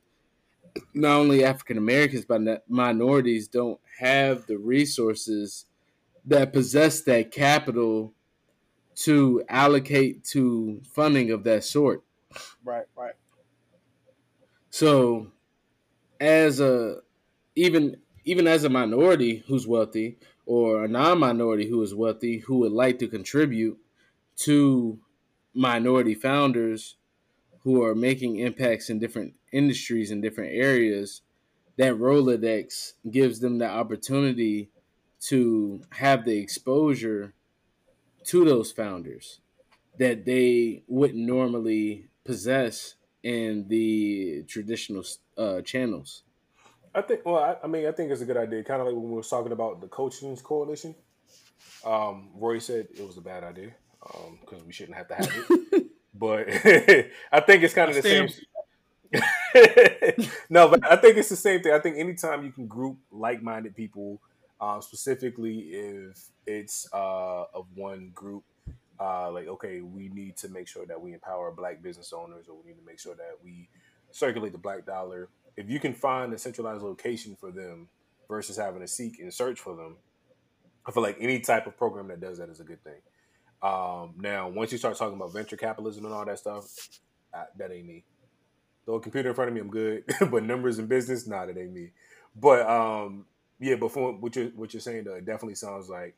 not only African Americans but minorities don't have the resources that possess that capital to allocate to funding of that sort. right right So, as a even even as a minority who's wealthy or a non-minority who is wealthy who would like to contribute to minority founders who are making impacts in different industries in different areas, that Rolodex gives them the opportunity to have the exposure to those founders that they wouldn't normally possess in the traditional uh, channels. I think. Well, I, I mean, I think it's a good idea. Kind of like when we were talking about the coaching's coalition. Um, Roy said it was a bad idea because we shouldn't have to have it. but I think it's kind of the same. no, but I think it's the same thing. I think anytime you can group like-minded people, um, specifically if it's uh, of one group, uh, like okay, we need to make sure that we empower Black business owners, or we need to make sure that we circulate the Black dollar. If you can find a centralized location for them versus having to seek and search for them, I feel like any type of program that does that is a good thing. Um, now, once you start talking about venture capitalism and all that stuff, I, that ain't me. Throw a computer in front of me, I'm good. but numbers in business, nah, that ain't me. But um, yeah, but what you're what you're saying, though, it definitely sounds like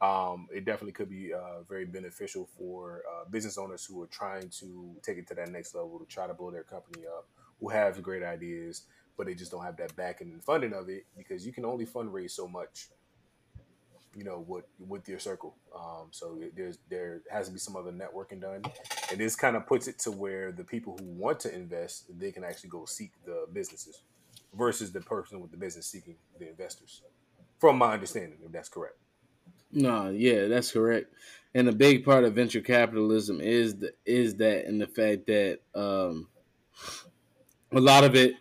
um, it definitely could be uh, very beneficial for uh, business owners who are trying to take it to that next level to try to blow their company up, who have great ideas, but they just don't have that backing and funding of it because you can only fundraise so much you know with with your circle. Um, so there's there has to be some other networking done. And this kind of puts it to where the people who want to invest they can actually go seek the businesses versus the person with the business seeking the investors from my understanding if that's correct No, yeah, that's correct. And a big part of venture capitalism is the, is that and the fact that um, a lot of it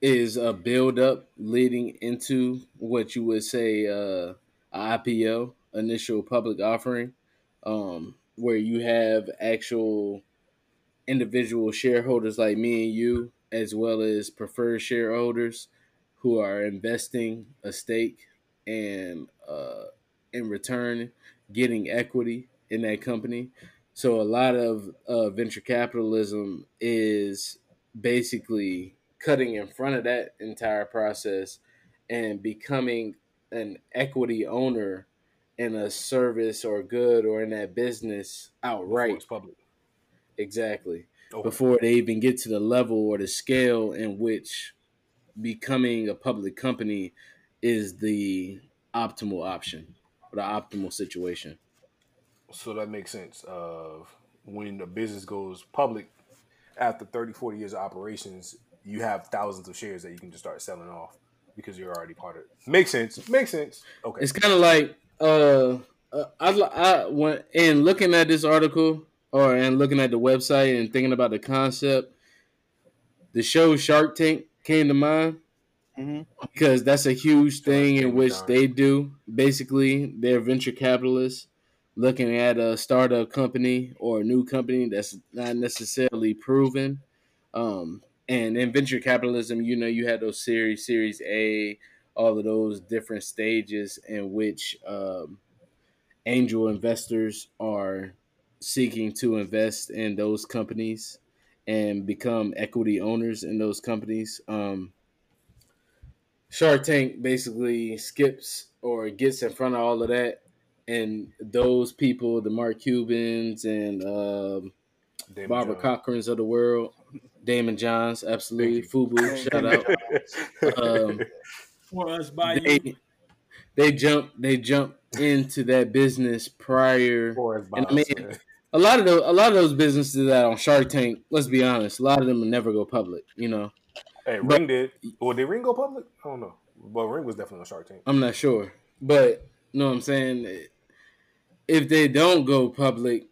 is a build up leading into what you would say uh, IPO, initial public offering, um, where you have actual individual shareholders like me and you, as well as preferred shareholders who are investing a stake and uh, in return getting equity in that company. So a lot of uh, venture capitalism is basically cutting in front of that entire process and becoming an equity owner in a service or good or in that business Before outright. it's public. Exactly. Okay. Before they even get to the level or the scale in which becoming a public company is the optimal option or the optimal situation. So that makes sense. Of when a business goes public after 30, 40 years of operations, you have thousands of shares that you can just start selling off because you're already part of it. Makes sense. Makes sense. Okay. It's kind of like uh, uh I I went in looking at this article or and looking at the website and thinking about the concept. The show Shark Tank came to mind hmm because that's a huge thing in which Shark. they do. Basically, they're venture capitalists looking at a startup company or a new company that's not necessarily proven. Um, and in venture capitalism, you know, you had those series, Series A, all of those different stages in which um, angel investors are seeking to invest in those companies and become equity owners in those companies. Um, Shark Tank basically skips or gets in front of all of that, and those people, the Mark Cubans and um, Barbara John. Corcoran's of the world, Daymond Johns, absolutely, Fubu, shout out. Um, For us by you. they they jump they jump into that business prior. Forrest And I mean- man. A lot of those a lot of those businesses that on Shark Tank, let's be honest, a lot of them will never go public. You know, Hey, but- Ring did. Or did Ring go public? I don't know. But Ring was definitely on Shark Tank. I'm not sure, but you know what I'm saying. If they don't go public,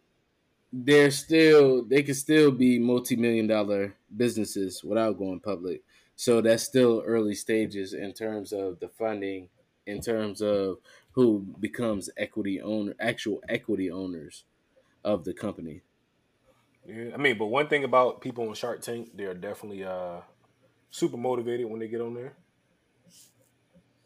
they're still they could still be multi million dollar businesses without going public. So that's still early stages in terms of the funding, in terms of who becomes equity owner, actual equity owners of the company. Yeah, I mean, but one thing about people on Shark Tank, they're definitely uh super motivated when they get on there.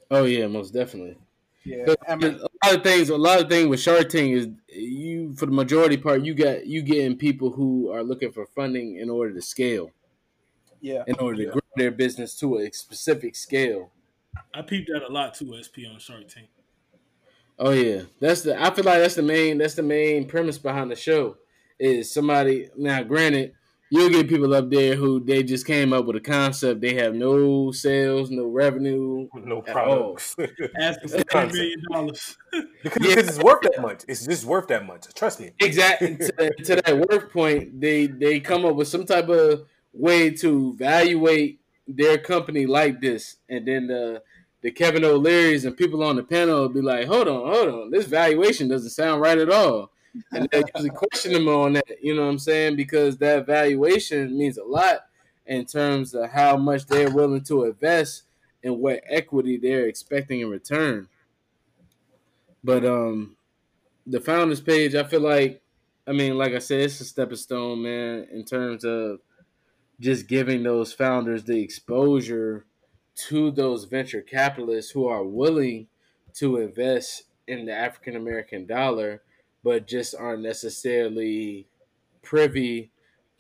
Oh yeah, most definitely. Yeah, I mean, a lot of things, a lot of things with Shark Tank is you, for the majority part, you got you getting people who are looking for funding in order to scale, yeah, in order to Yeah. grow their business to a specific scale. I peeped that a lot too, SP on Shark Tank. Oh yeah, that's the. I feel like that's the main. That's the main premise behind the show. Is somebody now? Granted, you'll get people up there who they just came up with a concept. They have no sales, no revenue. No At products. Asking It's for a 10 concept. million dollars. because Yeah. it's worth that much. It's just worth that much. Trust me. exactly to, that- to that work point they they come up with some type of way to evaluate their company like this and then the the kevin o'leary's and people on the panel will be like hold on hold on. This valuation doesn't sound right at all. And they usually question them on that you know what i'm saying? Because that valuation means a lot in terms of how much they're willing to invest and what equity they're expecting in return. But um the founders page, I feel like, I mean, like I said, it's a stepping stone, man, in terms of just giving those founders the exposure to those venture capitalists who are willing to invest in the African American dollar, but just aren't necessarily privy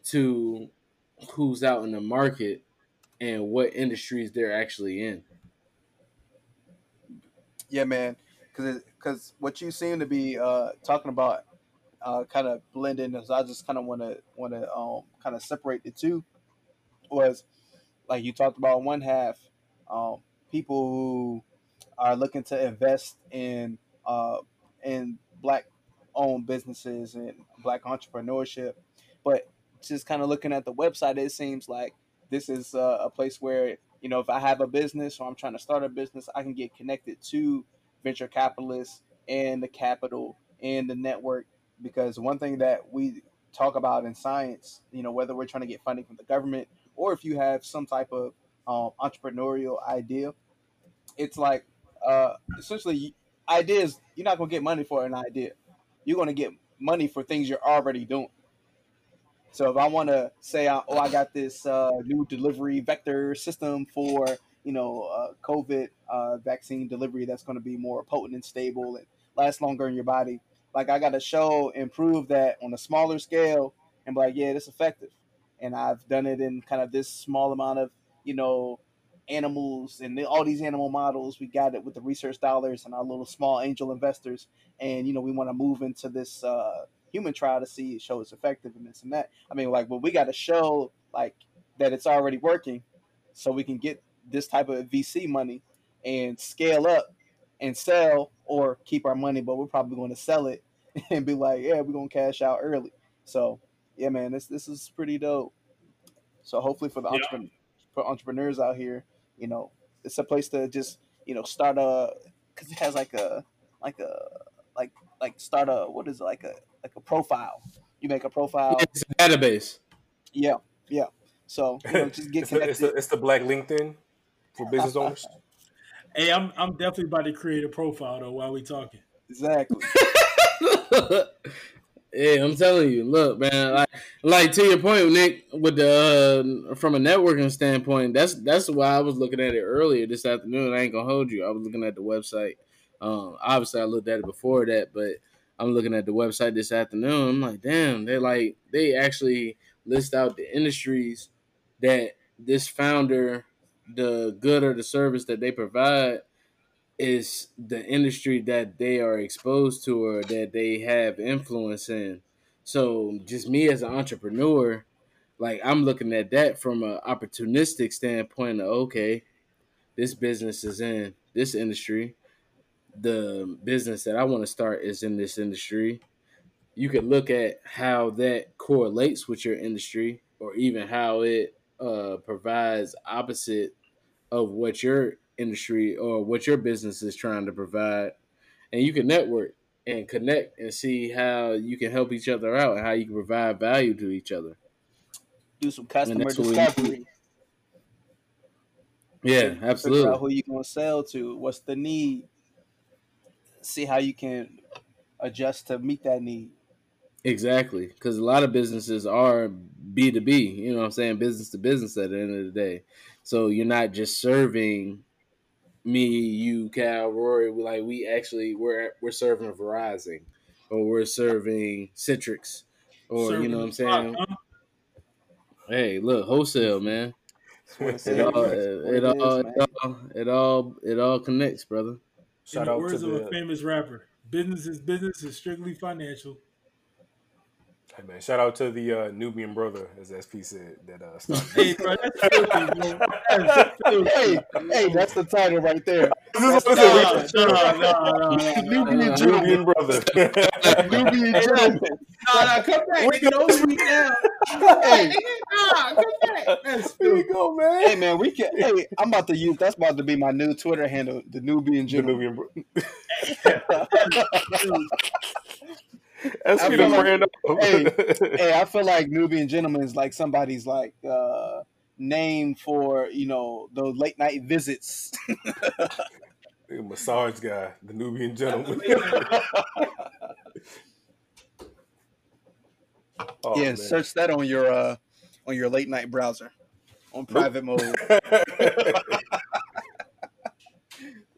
to who's out in the market and what industries they're actually in. yeah, man. Because because what you seem to be uh, talking about, uh, kind of blending. I just kind of want to want to um, kind of separate the two. Was like you talked about one half, um, people who are looking to invest in uh, in black owned businesses and black entrepreneurship, but just kind of looking at the website, it seems like this is uh, a place where you know if I have a business or I'm trying to start a business, I can get connected to venture capitalists and the capital and the network. Because one thing that we talk about in science, you know, whether we're trying to get funding from the government or if you have some type of um, entrepreneurial idea, it's like uh, essentially ideas. You're not gonna get money for an idea. You're gonna get money for things you're already doing. So if I want to say, uh, oh, I got this uh, new delivery vector system for you know uh, COVID uh, vaccine delivery that's going to be more potent and stable, and last longer in your body. Like I got to show and prove that on a smaller scale, and be like, yeah, it's effective. And I've done it in kind of this small amount of you know animals and all these animal models. We got it with the research dollars and our little small angel investors, and you know we want to move into this uh, human trial to see it show it's effective and this and that. I mean, like, but we got to show like that it's already working, so we can get this type of VC money and scale up and sell or keep our money. But we're probably going to sell it and be like, yeah, we're gonna cash out early. So yeah, man, this this is pretty dope. So hopefully for the Yeah. entrepreneur, for entrepreneurs out here, you know, it's a place to just you know start a because it has like a like a like like start a what is it like a like a profile. You make a profile. It's a database. Yeah, yeah. So you know, just get it's, the, it's, connected. the, it's the black LinkedIn for business owners. Hey, I'm I'm definitely about to create a profile though while we talking. Exactly. yeah, I'm telling you. Look, man, like, like to your point, Nick, with the uh, from a networking standpoint, that's that's why I was looking at it earlier this afternoon. I ain't gonna hold you. I was looking at the website. Um, obviously, I looked at it before that, but I'm looking at the website this afternoon. I'm like, damn, they like they actually list out the industries that this founder, the good or the service that they provide is the industry that they are exposed to or that they have influence in. So just me as an entrepreneur, like I'm looking at that from an opportunistic standpoint of okay, this business is in this industry. The business that I want to start is in this industry. You could look at how that correlates with your industry or even how it uh, provides opposite of what your industry or what your business is trying to provide and you can network and connect and see how you can help each other out and how you can provide value to each other Do some customer that's what we discovery. yeah Figure out absolutely who you gonna sell to. What's the need? See how you can adjust to meet that need. exactly because a lot of businesses are b2b you know what i'm saying business to business at the end of the day so you're not just serving me you cal rory we like we actually we're we're serving verizon or we're serving citrix or you know what i'm saying Huh? hey look wholesale man It all, it all, it all, it all, it all connects, brother. In the out to words of a famous rapper, business is business is strictly financial. Hey man. Shout out to the uh, Nubian brother, as SP said. That uh. Hey, bro, that's filthy, bro. That's filthy. hey, hey, that's the title right there. This is- That's No, no, no, no, no. Nubian gentleman. Nubian brother. Nubian gentleman. Nah, nah, come back, nigga. Don't speak now. Hey, Nah, come back. That's there you go, man. hey, man, we can. Hey, I'm about to use. That's about to be my new Twitter handle, the Nubian The. Nubian brother. SP I the like- friend. hey, hey, I feel like Nubian gentleman is like somebody's like uh name for you know those late night visits. Nigga, massage guy, the Nubian gentleman. oh, yeah, man. search that on your uh on your late night browser on private mode.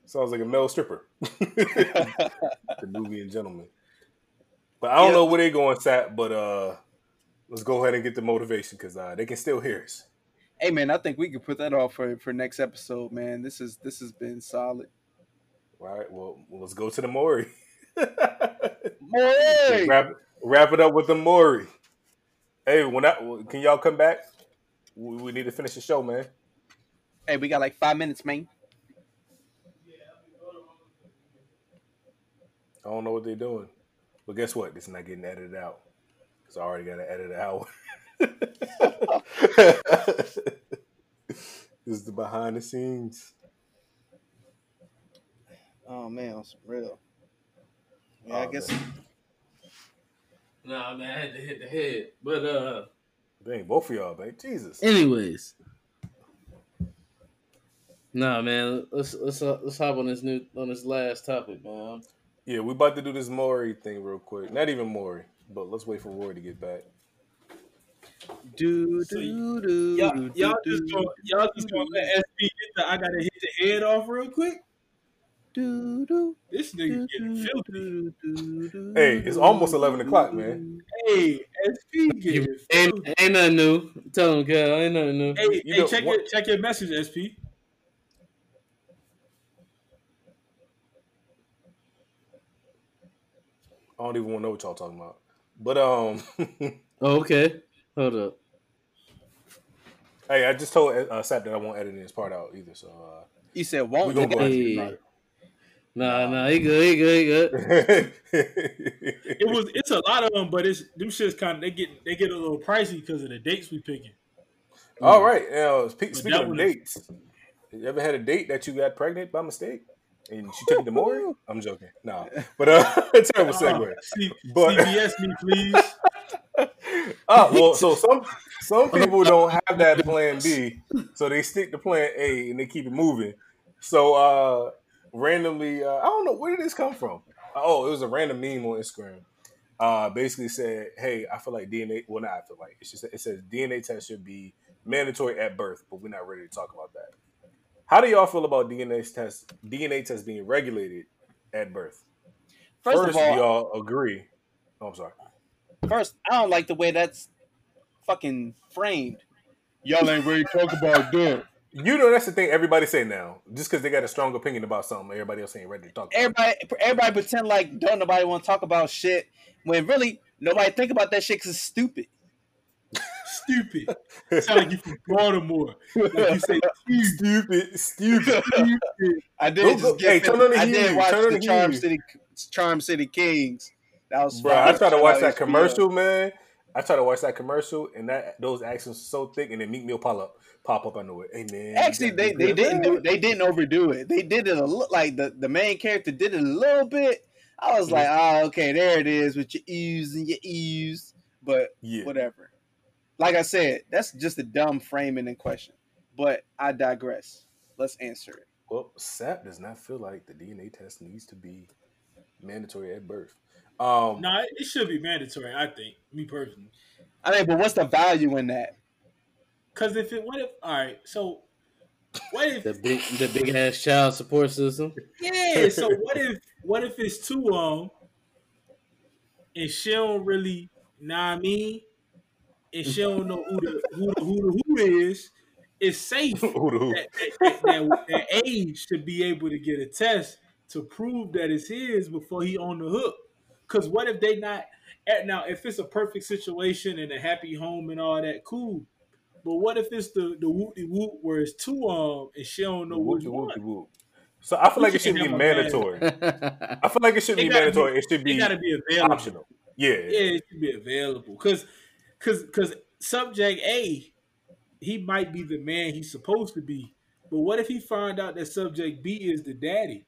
Sounds like a male stripper. the Nubian gentleman. But I don't Yeah. know where they're going, Sat. But uh, let's go ahead and get the motivation because uh, they can still hear us. hey man, I think we could put that off for for next episode, man. This is this has been solid. All right. Well, let's go to the Maury. Hey, wrap wrap it up with the Maury. Hey, when I can y'all come back? We, we need to finish the show, man. hey, we got like five minutes, man. I don't know what they're doing, but guess what? It's not getting edited out. Cause I already got to edit out. this is the behind the scenes. Oh man, on some real. Yeah, Oh, I guess. man. Nah, man, I had to hit the head. But uh, Dang, both of y'all, man. Jesus. anyways, nah, man, let's let's uh, let's hop on this new on this last topic, man. Yeah, we about to do this Maury thing real quick. Not even Maury, but let's wait for Roy to get back. Do So do do. Y'all, do, y'all do, just gonna, y'all just gonna let SP get the I gotta hit the head off real quick. Do, do, This nigga getting filthy. Hey, it's almost 11 o'clock, man. Hey, SP getting Ain't, ain't nothing new. Tell him, Cal. Ain't nothing new. Hey, You hey, know, check what- your check your message, SP. I don't even want to know what y'all talking about. But um, Oh, okay. Hold up. hey, I just told uh, Sap that I won't edit this part out either. So uh, You said we won't. gonna go ahead Hey. and Nah, nah, he good, he good, he good. It was it's a lot of them, but it's them shits kind of they get they get a little pricey because of the dates we picking. All right. Now, speaking of one- dates, you ever had a date that you got pregnant by mistake and she took to Maury? I'm joking. No, but uh, terrible segue. Uh, C- But- CBS me, please. Oh well, so some some people don't have that plan B, so they stick to plan A and they keep it moving. So uh randomly, uh, I don't know where did this come from. Oh, it was a random meme on Instagram. Uh, basically said, "Hey, I feel like DNA. Well, not I feel like it's just it says DNA test should be mandatory at birth, but we're not ready to talk about that. How do y'all feel about DNA test DNA test being regulated at birth? First, First, of all, y'all agree? Oh, I'm sorry. first, I don't like the way that's fucking framed. Y'all ain't ready to talk about that. You know that's the thing everybody say now. Just because they got a strong opinion about something, everybody else ain't ready to talk. About it. Everybody, everybody pretend like don't nobody want to talk about shit when really nobody think about that shit because it's stupid. Stupid. Sound like you from Baltimore. Like you say, stupid, stupid. I did Go- just go- get hey, turn on the I Huey, did watch turn on the the Charm City Charm City Kings. That was Bro. I tried to watch that HBO. commercial, man. I tried to watch that commercial, and that those accents were so thick, and then Meek Mill pop up, pop up. I know it. Hey man, Actually, they, they didn't good. do they didn't overdo it. They did it a little like the, the main character did it a little bit. I was mm-hmm. like, oh, okay, there it is with your ews and your ews. But Yeah, whatever. Like I said, that's just a dumb framing and question. But I digress. Let's answer it. well, SAP does not feel like the DNA test needs to be mandatory at birth. Um, nah, it- it should be mandatory. I think, me personally. I mean, but what's the value in that? Because if it, what if? All right, so what if? The big, the big ass child support system. Yeah. So what if? What if it's too long, and she don't really, nah, I mean, and she don't know who the who the, who the who is. It's safe who the who? that, that, that, that age to be able to get a test to prove that it's his before he on the hook. Because what if they not eh, now? If it's a perfect situation and a happy home and all that, cool. But what if it's the the whoop de whoop where it's two um and she don't know which Whoop-de-whoop, one? So I feel like it should be have a bad- mandatory. I feel like it should It be gotta mandatory. It should It be got to be available. optional. Yeah. Yeah, it should be available. Cause, cause, cause subject A, he might be the man he's supposed to be. But what if he find out that subject B is the daddy?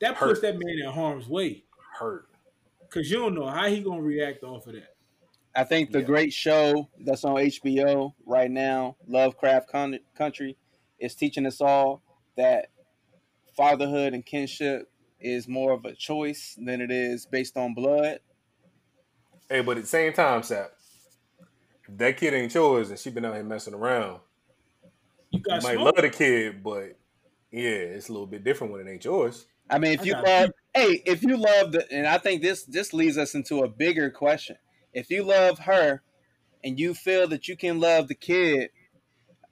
That puts that man in harm's way. Hurt. Cause you don't know how he gonna react off of that. I think the Yeah. great show that's on HBO right now, Lovecraft Con- Country, is teaching us all that fatherhood and kinship is more of a choice than it is based on blood. Hey, but at the same time, Sap, if that kid ain't yours and she been out here messing around, You you might smoke. love the kid, but yeah, it's a little bit different when it ain't yours. I mean, if I you got love, hey, if you love the, and I think this this leads us into a bigger question. If you love her, and you feel that you can love the kid,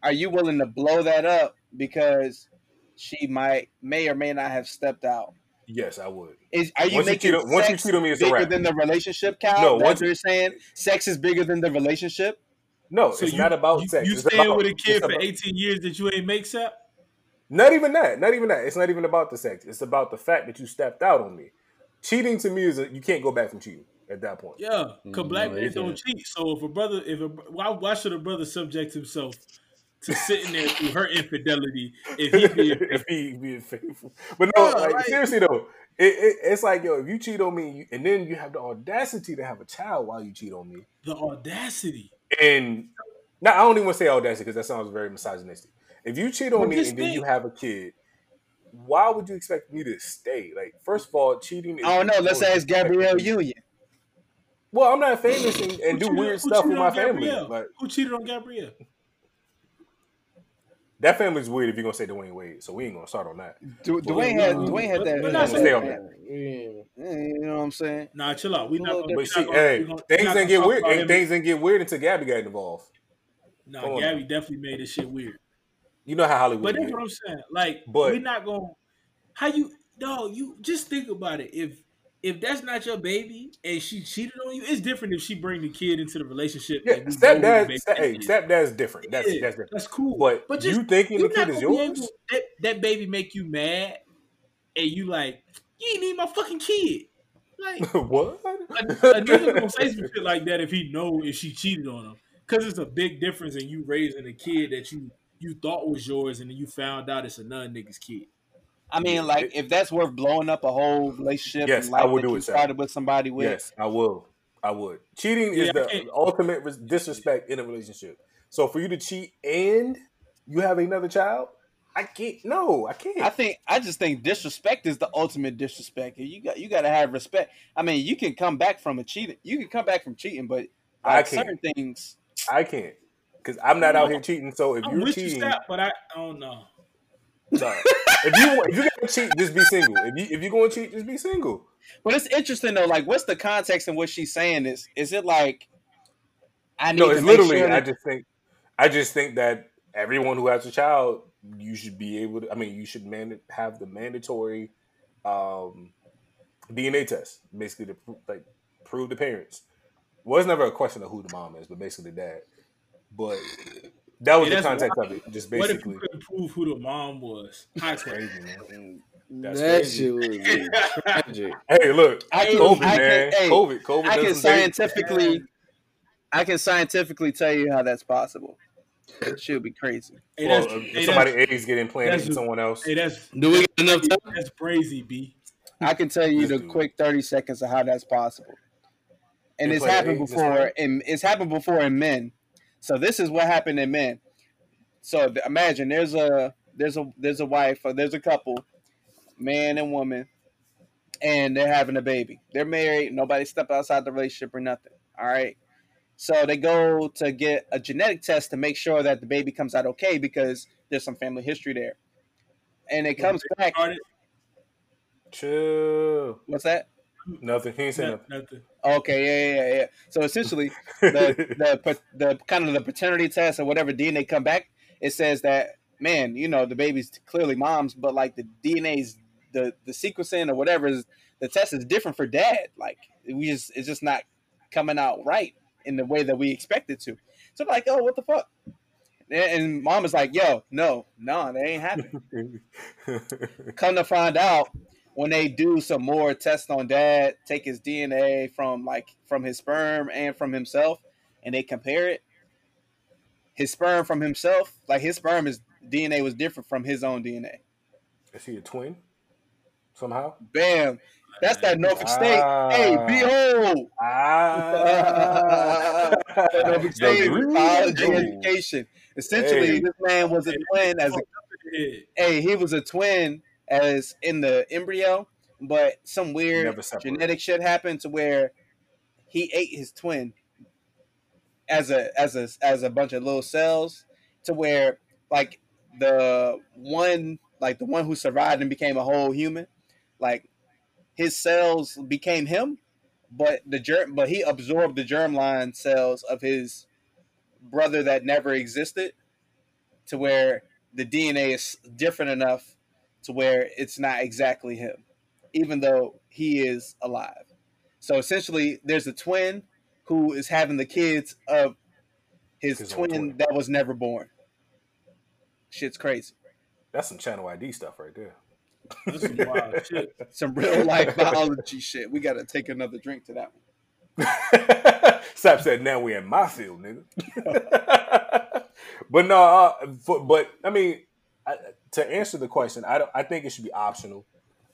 are you willing to blow that up because she might may or may not have stepped out? Yes, I would. Is are you Once you making cheat on- once you sex cheat on me, it's bigger wrap. than the relationship, Cal? No, That's once- what you're saying. Sex is bigger than the relationship. No, So it's you, not about you, sex. You it's staying about, with a kid for about- 18 years that you ain't make up? Not even that. Not even that. It's not even about the sex. It's about the fact that you stepped out on me. Cheating to me is a, you can't go back from cheating at that point. Yeah, cause Mm, black no, men don't can't. cheat. So if a brother, if a why, why should a brother subject himself to sitting there through her infidelity if he being if he being faithful. But no, Yeah, like, like- seriously though, it, it, it's like yo, if you cheat on me, you, and then you have the audacity to have a child while you cheat on me, the audacity? and now I don't even want to say audacity because that sounds very misogynistic. If you cheat on But me just and then you have a kid, why would you expect me to stay? Like, first of all, cheating. Is I don't know. Let's ask Gabrielle Union. Well, I'm not famous and, and do cheated- weird who stuff with my on family. Gabrielle? Like, Who cheated on Gabrielle? That family's weird if you're gonna say Dwyane Wade. So we ain't gonna start on that. Du- Dwyane had Dwyane had that. we're I'm not gonna saying- stay on that. Yeah. You know what I'm saying? Nah, chill out. We not. Well, Gonna, we But not see, gonna, hey, we gonna, things didn't get weird. Hey, things didn't get weird until Gabby got involved. Nah, Come on, Gabby definitely made this shit weird. You know how Hollywood But that's is. what I'm saying. Like, But- we're not going. to How you? No, you just think about it. If if that's not your baby and she cheated on you, it's different if she bring the kid into the relationship. Yeah, and you know who the stepdad. Step, hey, stepdad's different. That's Yeah, that's different. That's cool. But, But you just- thinking You're the kid is yours? that, that baby make you mad, and you like, you ain't need my fucking kid. Like what? a, a nigga gonna say some shit like that if he know if she cheated on him, because it's a big difference in you raising a kid that you you thought was yours and then you found out it's another nigga's kid. I mean, like if that's worth blowing up a whole relationship, Yes, and I would do it, started with somebody with. Yes, I will. I would. Cheating is the ultimate disrespect in a relationship. So for you to cheat and you have another child, I can't. No, I can't. I think I just think disrespect is the ultimate disrespect. You got you got to have respect. I mean, you can come back from a cheating. You can come back from cheating, but I can't. certain things. I can't because I'm not out here cheating. So if you're you, cheating, but I, I don't know. No. if you if you gonna cheat, just be single. If you if you gonna cheat, just be single. But it's interesting though. Like, what's the context in what she's saying? Is is it like I need No, to it's literally. sure I just think, I just think that everyone who has a child, you should be able to. I mean, you should man have the mandatory um, DNA test, basically to like prove the parents. Well, it's never a question of who the mom is, but basically the dad. But that was Yeah, the that's context wild. of it. Just What if basically you couldn't prove who the mom was? High crazy, man. That's that crazy. shit was tragic. Hey, look, I can- COVID, I can- man. hey, COVID, COVID. I can does some scientifically, I can scientifically tell you how that's possible. It should be crazy. Hey, Well, that's, uh, hey, somebody that's, eggs get implanted in someone else. hey, that's Do we got enough time? that's crazy, B. I can tell you the Let's do it. quick thirty seconds of how that's possible. And They it's happened eggs, before, and it's happened before in men. So this is what happened in men. So imagine there's a there's a there's a wife or there's a couple, man and woman, and they're having a baby. They're married. Nobody step outside the relationship or nothing. All right. So they go to get a genetic test to make sure that the baby comes out okay because there's some family history there. And it comes back. Chill. What's that? Nothing. He ain't saying nothing. nothing. Okay, yeah, yeah, yeah. So essentially, the the the kind of the paternity test or whatever DNA come back, it says that man, you know, the baby's clearly mom's, but like the DNA's the the sequencing or whatever is the test is different for dad. Like we just it's just not coming out right in the way that we expect it to. So like, oh, what the fuck? And, and mom is like, yo, no, no, that ain't happening. Come to find out, when they do some more tests on dad, take his DNA from like from his sperm and from himself, and they compare it. His sperm from himself, like his sperm is DNA was different from his own DNA. Is he a twin? Somehow? Bam. That's that Norfolk State. Hey, Ah. behold. Ah. That Norfolk State The biology real- education. Essentially, Hey. this man was a twin as a Yeah. hey, he was a twin as in the embryo, but some weird genetic shit happened to where he ate his twin as a as a as a bunch of little cells to where like the one like the one who survived and became a whole human like his cells became him but the germ but he absorbed the germline cells of his brother that never existed to where the DNA is different enough to where it's not exactly him, even though he is alive. So essentially, there's a twin who is having the kids of his, His twin, twin. that was never born. Shit's crazy. That's some channel ID stuff right there. That's some wild shit. Some real life biology shit. We got to take another drink to that one. Sap said, "Now we in my field, nigga." but no, uh, for, but I mean, I, to answer the question, I don't. I think it should be optional.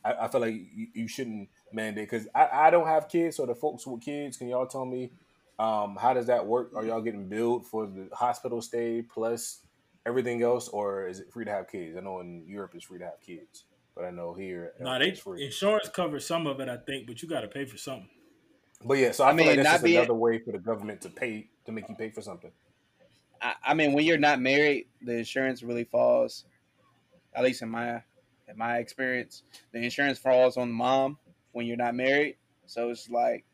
I, I feel like you, you shouldn't mandate because I, I don't have kids. So the folks with kids, can y'all tell me um, how does that work? Are y'all getting billed for the hospital stay plus everything else, or is it free to have kids? I know in Europe it's free to have kids, but I know here Nah, they free. insurance covers some of it, I think, but you got to pay for something. But yeah, so I, I feel mean, like that's not just being- another way for the government to pay to make you pay for something. I, I mean, when you're not married, the insurance really falls. At least in my in my experience, the insurance falls on the mom when you're not married. So it's like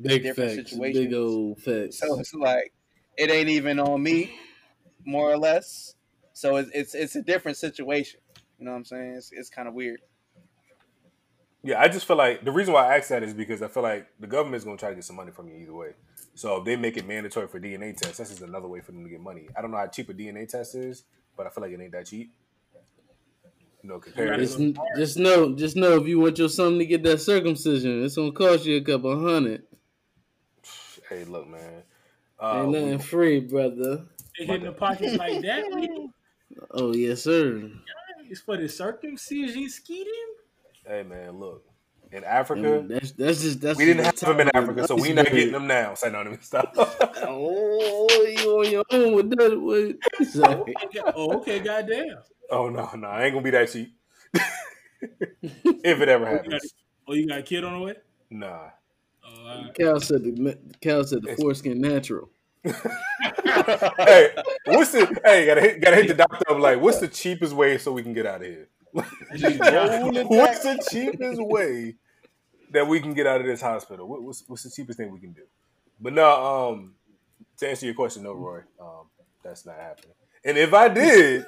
Big different facts. situations. Big old facts. so it's like it ain't even on me, more or less. So it's it's, it's a different situation. You know what I'm saying? It's, it's kind of weird. Yeah, I just feel like the reason why I ask that is because I feel like the government's going to try to get some money from you either way. So if they make it mandatory for DNA tests, this is another way for them to get money. I don't know how cheap a DNA test is, but I feel like it ain't that cheap. You know, compared Just, just know, just know, if you want your son to get that circumcision, it's gonna cost you a couple hundred. hey, look, man. Ain't Uh, nothing free, brother. They hitting the pockets like that. Oh yes, sir. It's for the circumcision scheme. hey, man, look. In Africa, And that's that's just that's we didn't have them in Africa, so we not getting them now. Say no, let me stop. Oh, you on your own with that? What? Sorry. Oh, okay, goddamn. Oh no, no, I ain't gonna be that cheap. if it ever Oh, you got, happens, oh, you got a kid on the way? nah. Oh, all right. Cal said the Cal said the foreskin natural. hey, what's the hey? Gotta hit, gotta hit the doctor up. Like, what's the cheapest way so we can get out of here? what's the cheapest way that we can get out of this hospital? What, what's what's the cheapest thing we can do? But no, um, to answer your question, no, Roy, um, that's not happening. And if I did,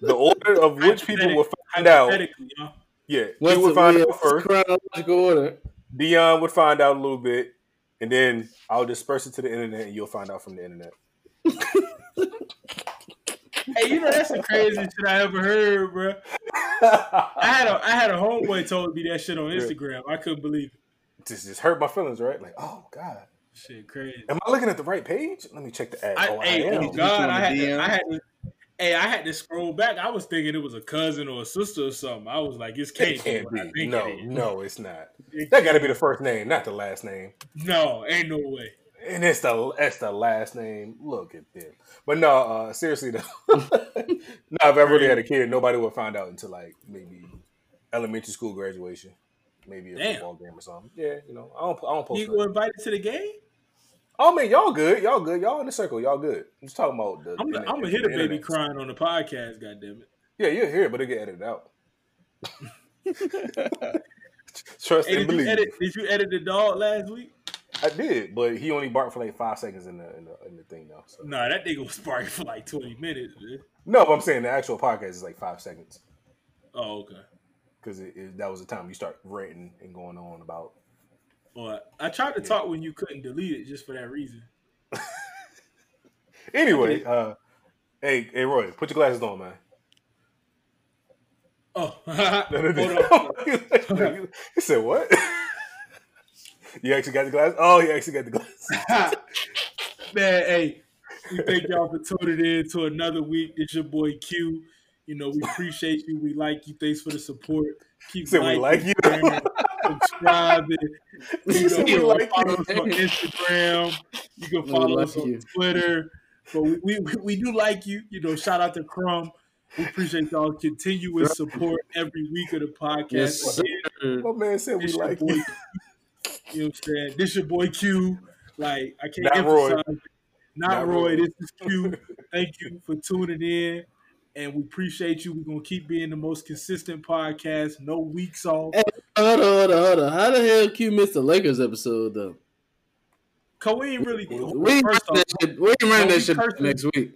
the order of which people would find out, Hypothetically, you know? yeah, he would find out first. chronological order? Dion would find out a little bit, and then I'll disperse it to the internet, and you'll find out from the internet. Hey, you know that's the craziest shit I ever heard, bro. I had a I had a homeboy told me that shit on Instagram. I couldn't believe it. just just hurt my feelings, right? Like, oh god, Shit, crazy. am I looking at the right page? Let me check the ad. I, oh, I hey, am. oh God, I had, to, I had to. Hey, I had to scroll back. I was thinking it was a cousin or a sister or something. I was like, it's can't, It can't be. No, it is. no, it's not. It That got to be the first name, not the last name. No, ain't no way. And it's the that's the last name. Look at them. But no, uh, seriously though. no, if I really had a kid, nobody would find out until like maybe elementary school graduation, maybe a Damn. football game or something. Yeah, you know, I don't, I don't post. You nothing. go invited to the game? Oh man, y'all good. Y'all good. Y'all in the circle. Y'all good. I'm just talking about the. I'm the gonna I'm hit a baby crying on the podcast. Goddamn it! Yeah, you hear here, but it get edited out. Trust Hey, and did you believe. edit? Did you edit the dog last week? I did, but he only barked for like five seconds in the in the, in the thing though. So. Nah, that nigga was barking for like 20 minutes. Man. No, but I'm saying the actual podcast is like five seconds Oh, okay. because it, it, that was the time you start ranting and going on about. Well, I tried to talk when you couldn't delete it just for that reason. Anyway, uh, hey, hey, Roy, put your glasses on, man. Oh, hold on. he said, "What?" you actually got the glass? Oh, he actually got the glass. Man, hey, we thank y'all for tuning in to another week. It's your boy Q. You know, we appreciate you. We like you. Thanks for the support. Keep Said we like you. Sharing, subscribing. You He know, we you can like follow you. us on Instagram. You can We follow like us on you. Twitter. But we, we, we- we do like you. You know, shout out to Crumb. We appreciate y'all continuous support every week of the podcast. Yes. My man said we This your like boy, you. you know what I'm saying? This your boy Q. Like I can't Not emphasize it. Not, Not Roy. Roy. This is Q. Thank you for tuning in. And we appreciate you. We're gonna keep being the most consistent podcast. No weeks off. Hold on, hold on, hold on. How the hell Q missed the Lakers episode though? Cause we ain't really We ain't first running off, that shit. We ain't running that shit cursing. next week.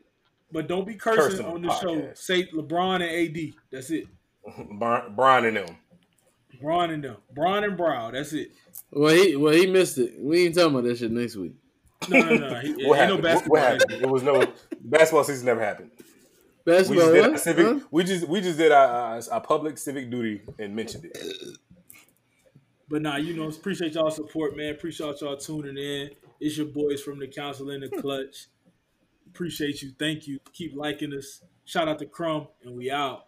but don't be Cursing cursing on on the the show. Say LeBron and AD. That's it. Brian, Brian and them. Bron and them. Bron and Brow. That's it. Well, he well he missed it. We ain't talking about that shit next week. No, no, no. He, What ain't no happened? What, basketball. what happened? It was no basketball season. Never happened. We just did our what? civic. Huh? We just we just did our, our, our public civic duty and mentioned it. But nah, you know, appreciate y'all support, man. Appreciate y'all tuning in. It's your boys from the Council in the Clutch. Appreciate you. Thank you. Keep liking us. Shout out to Crumb, and we out.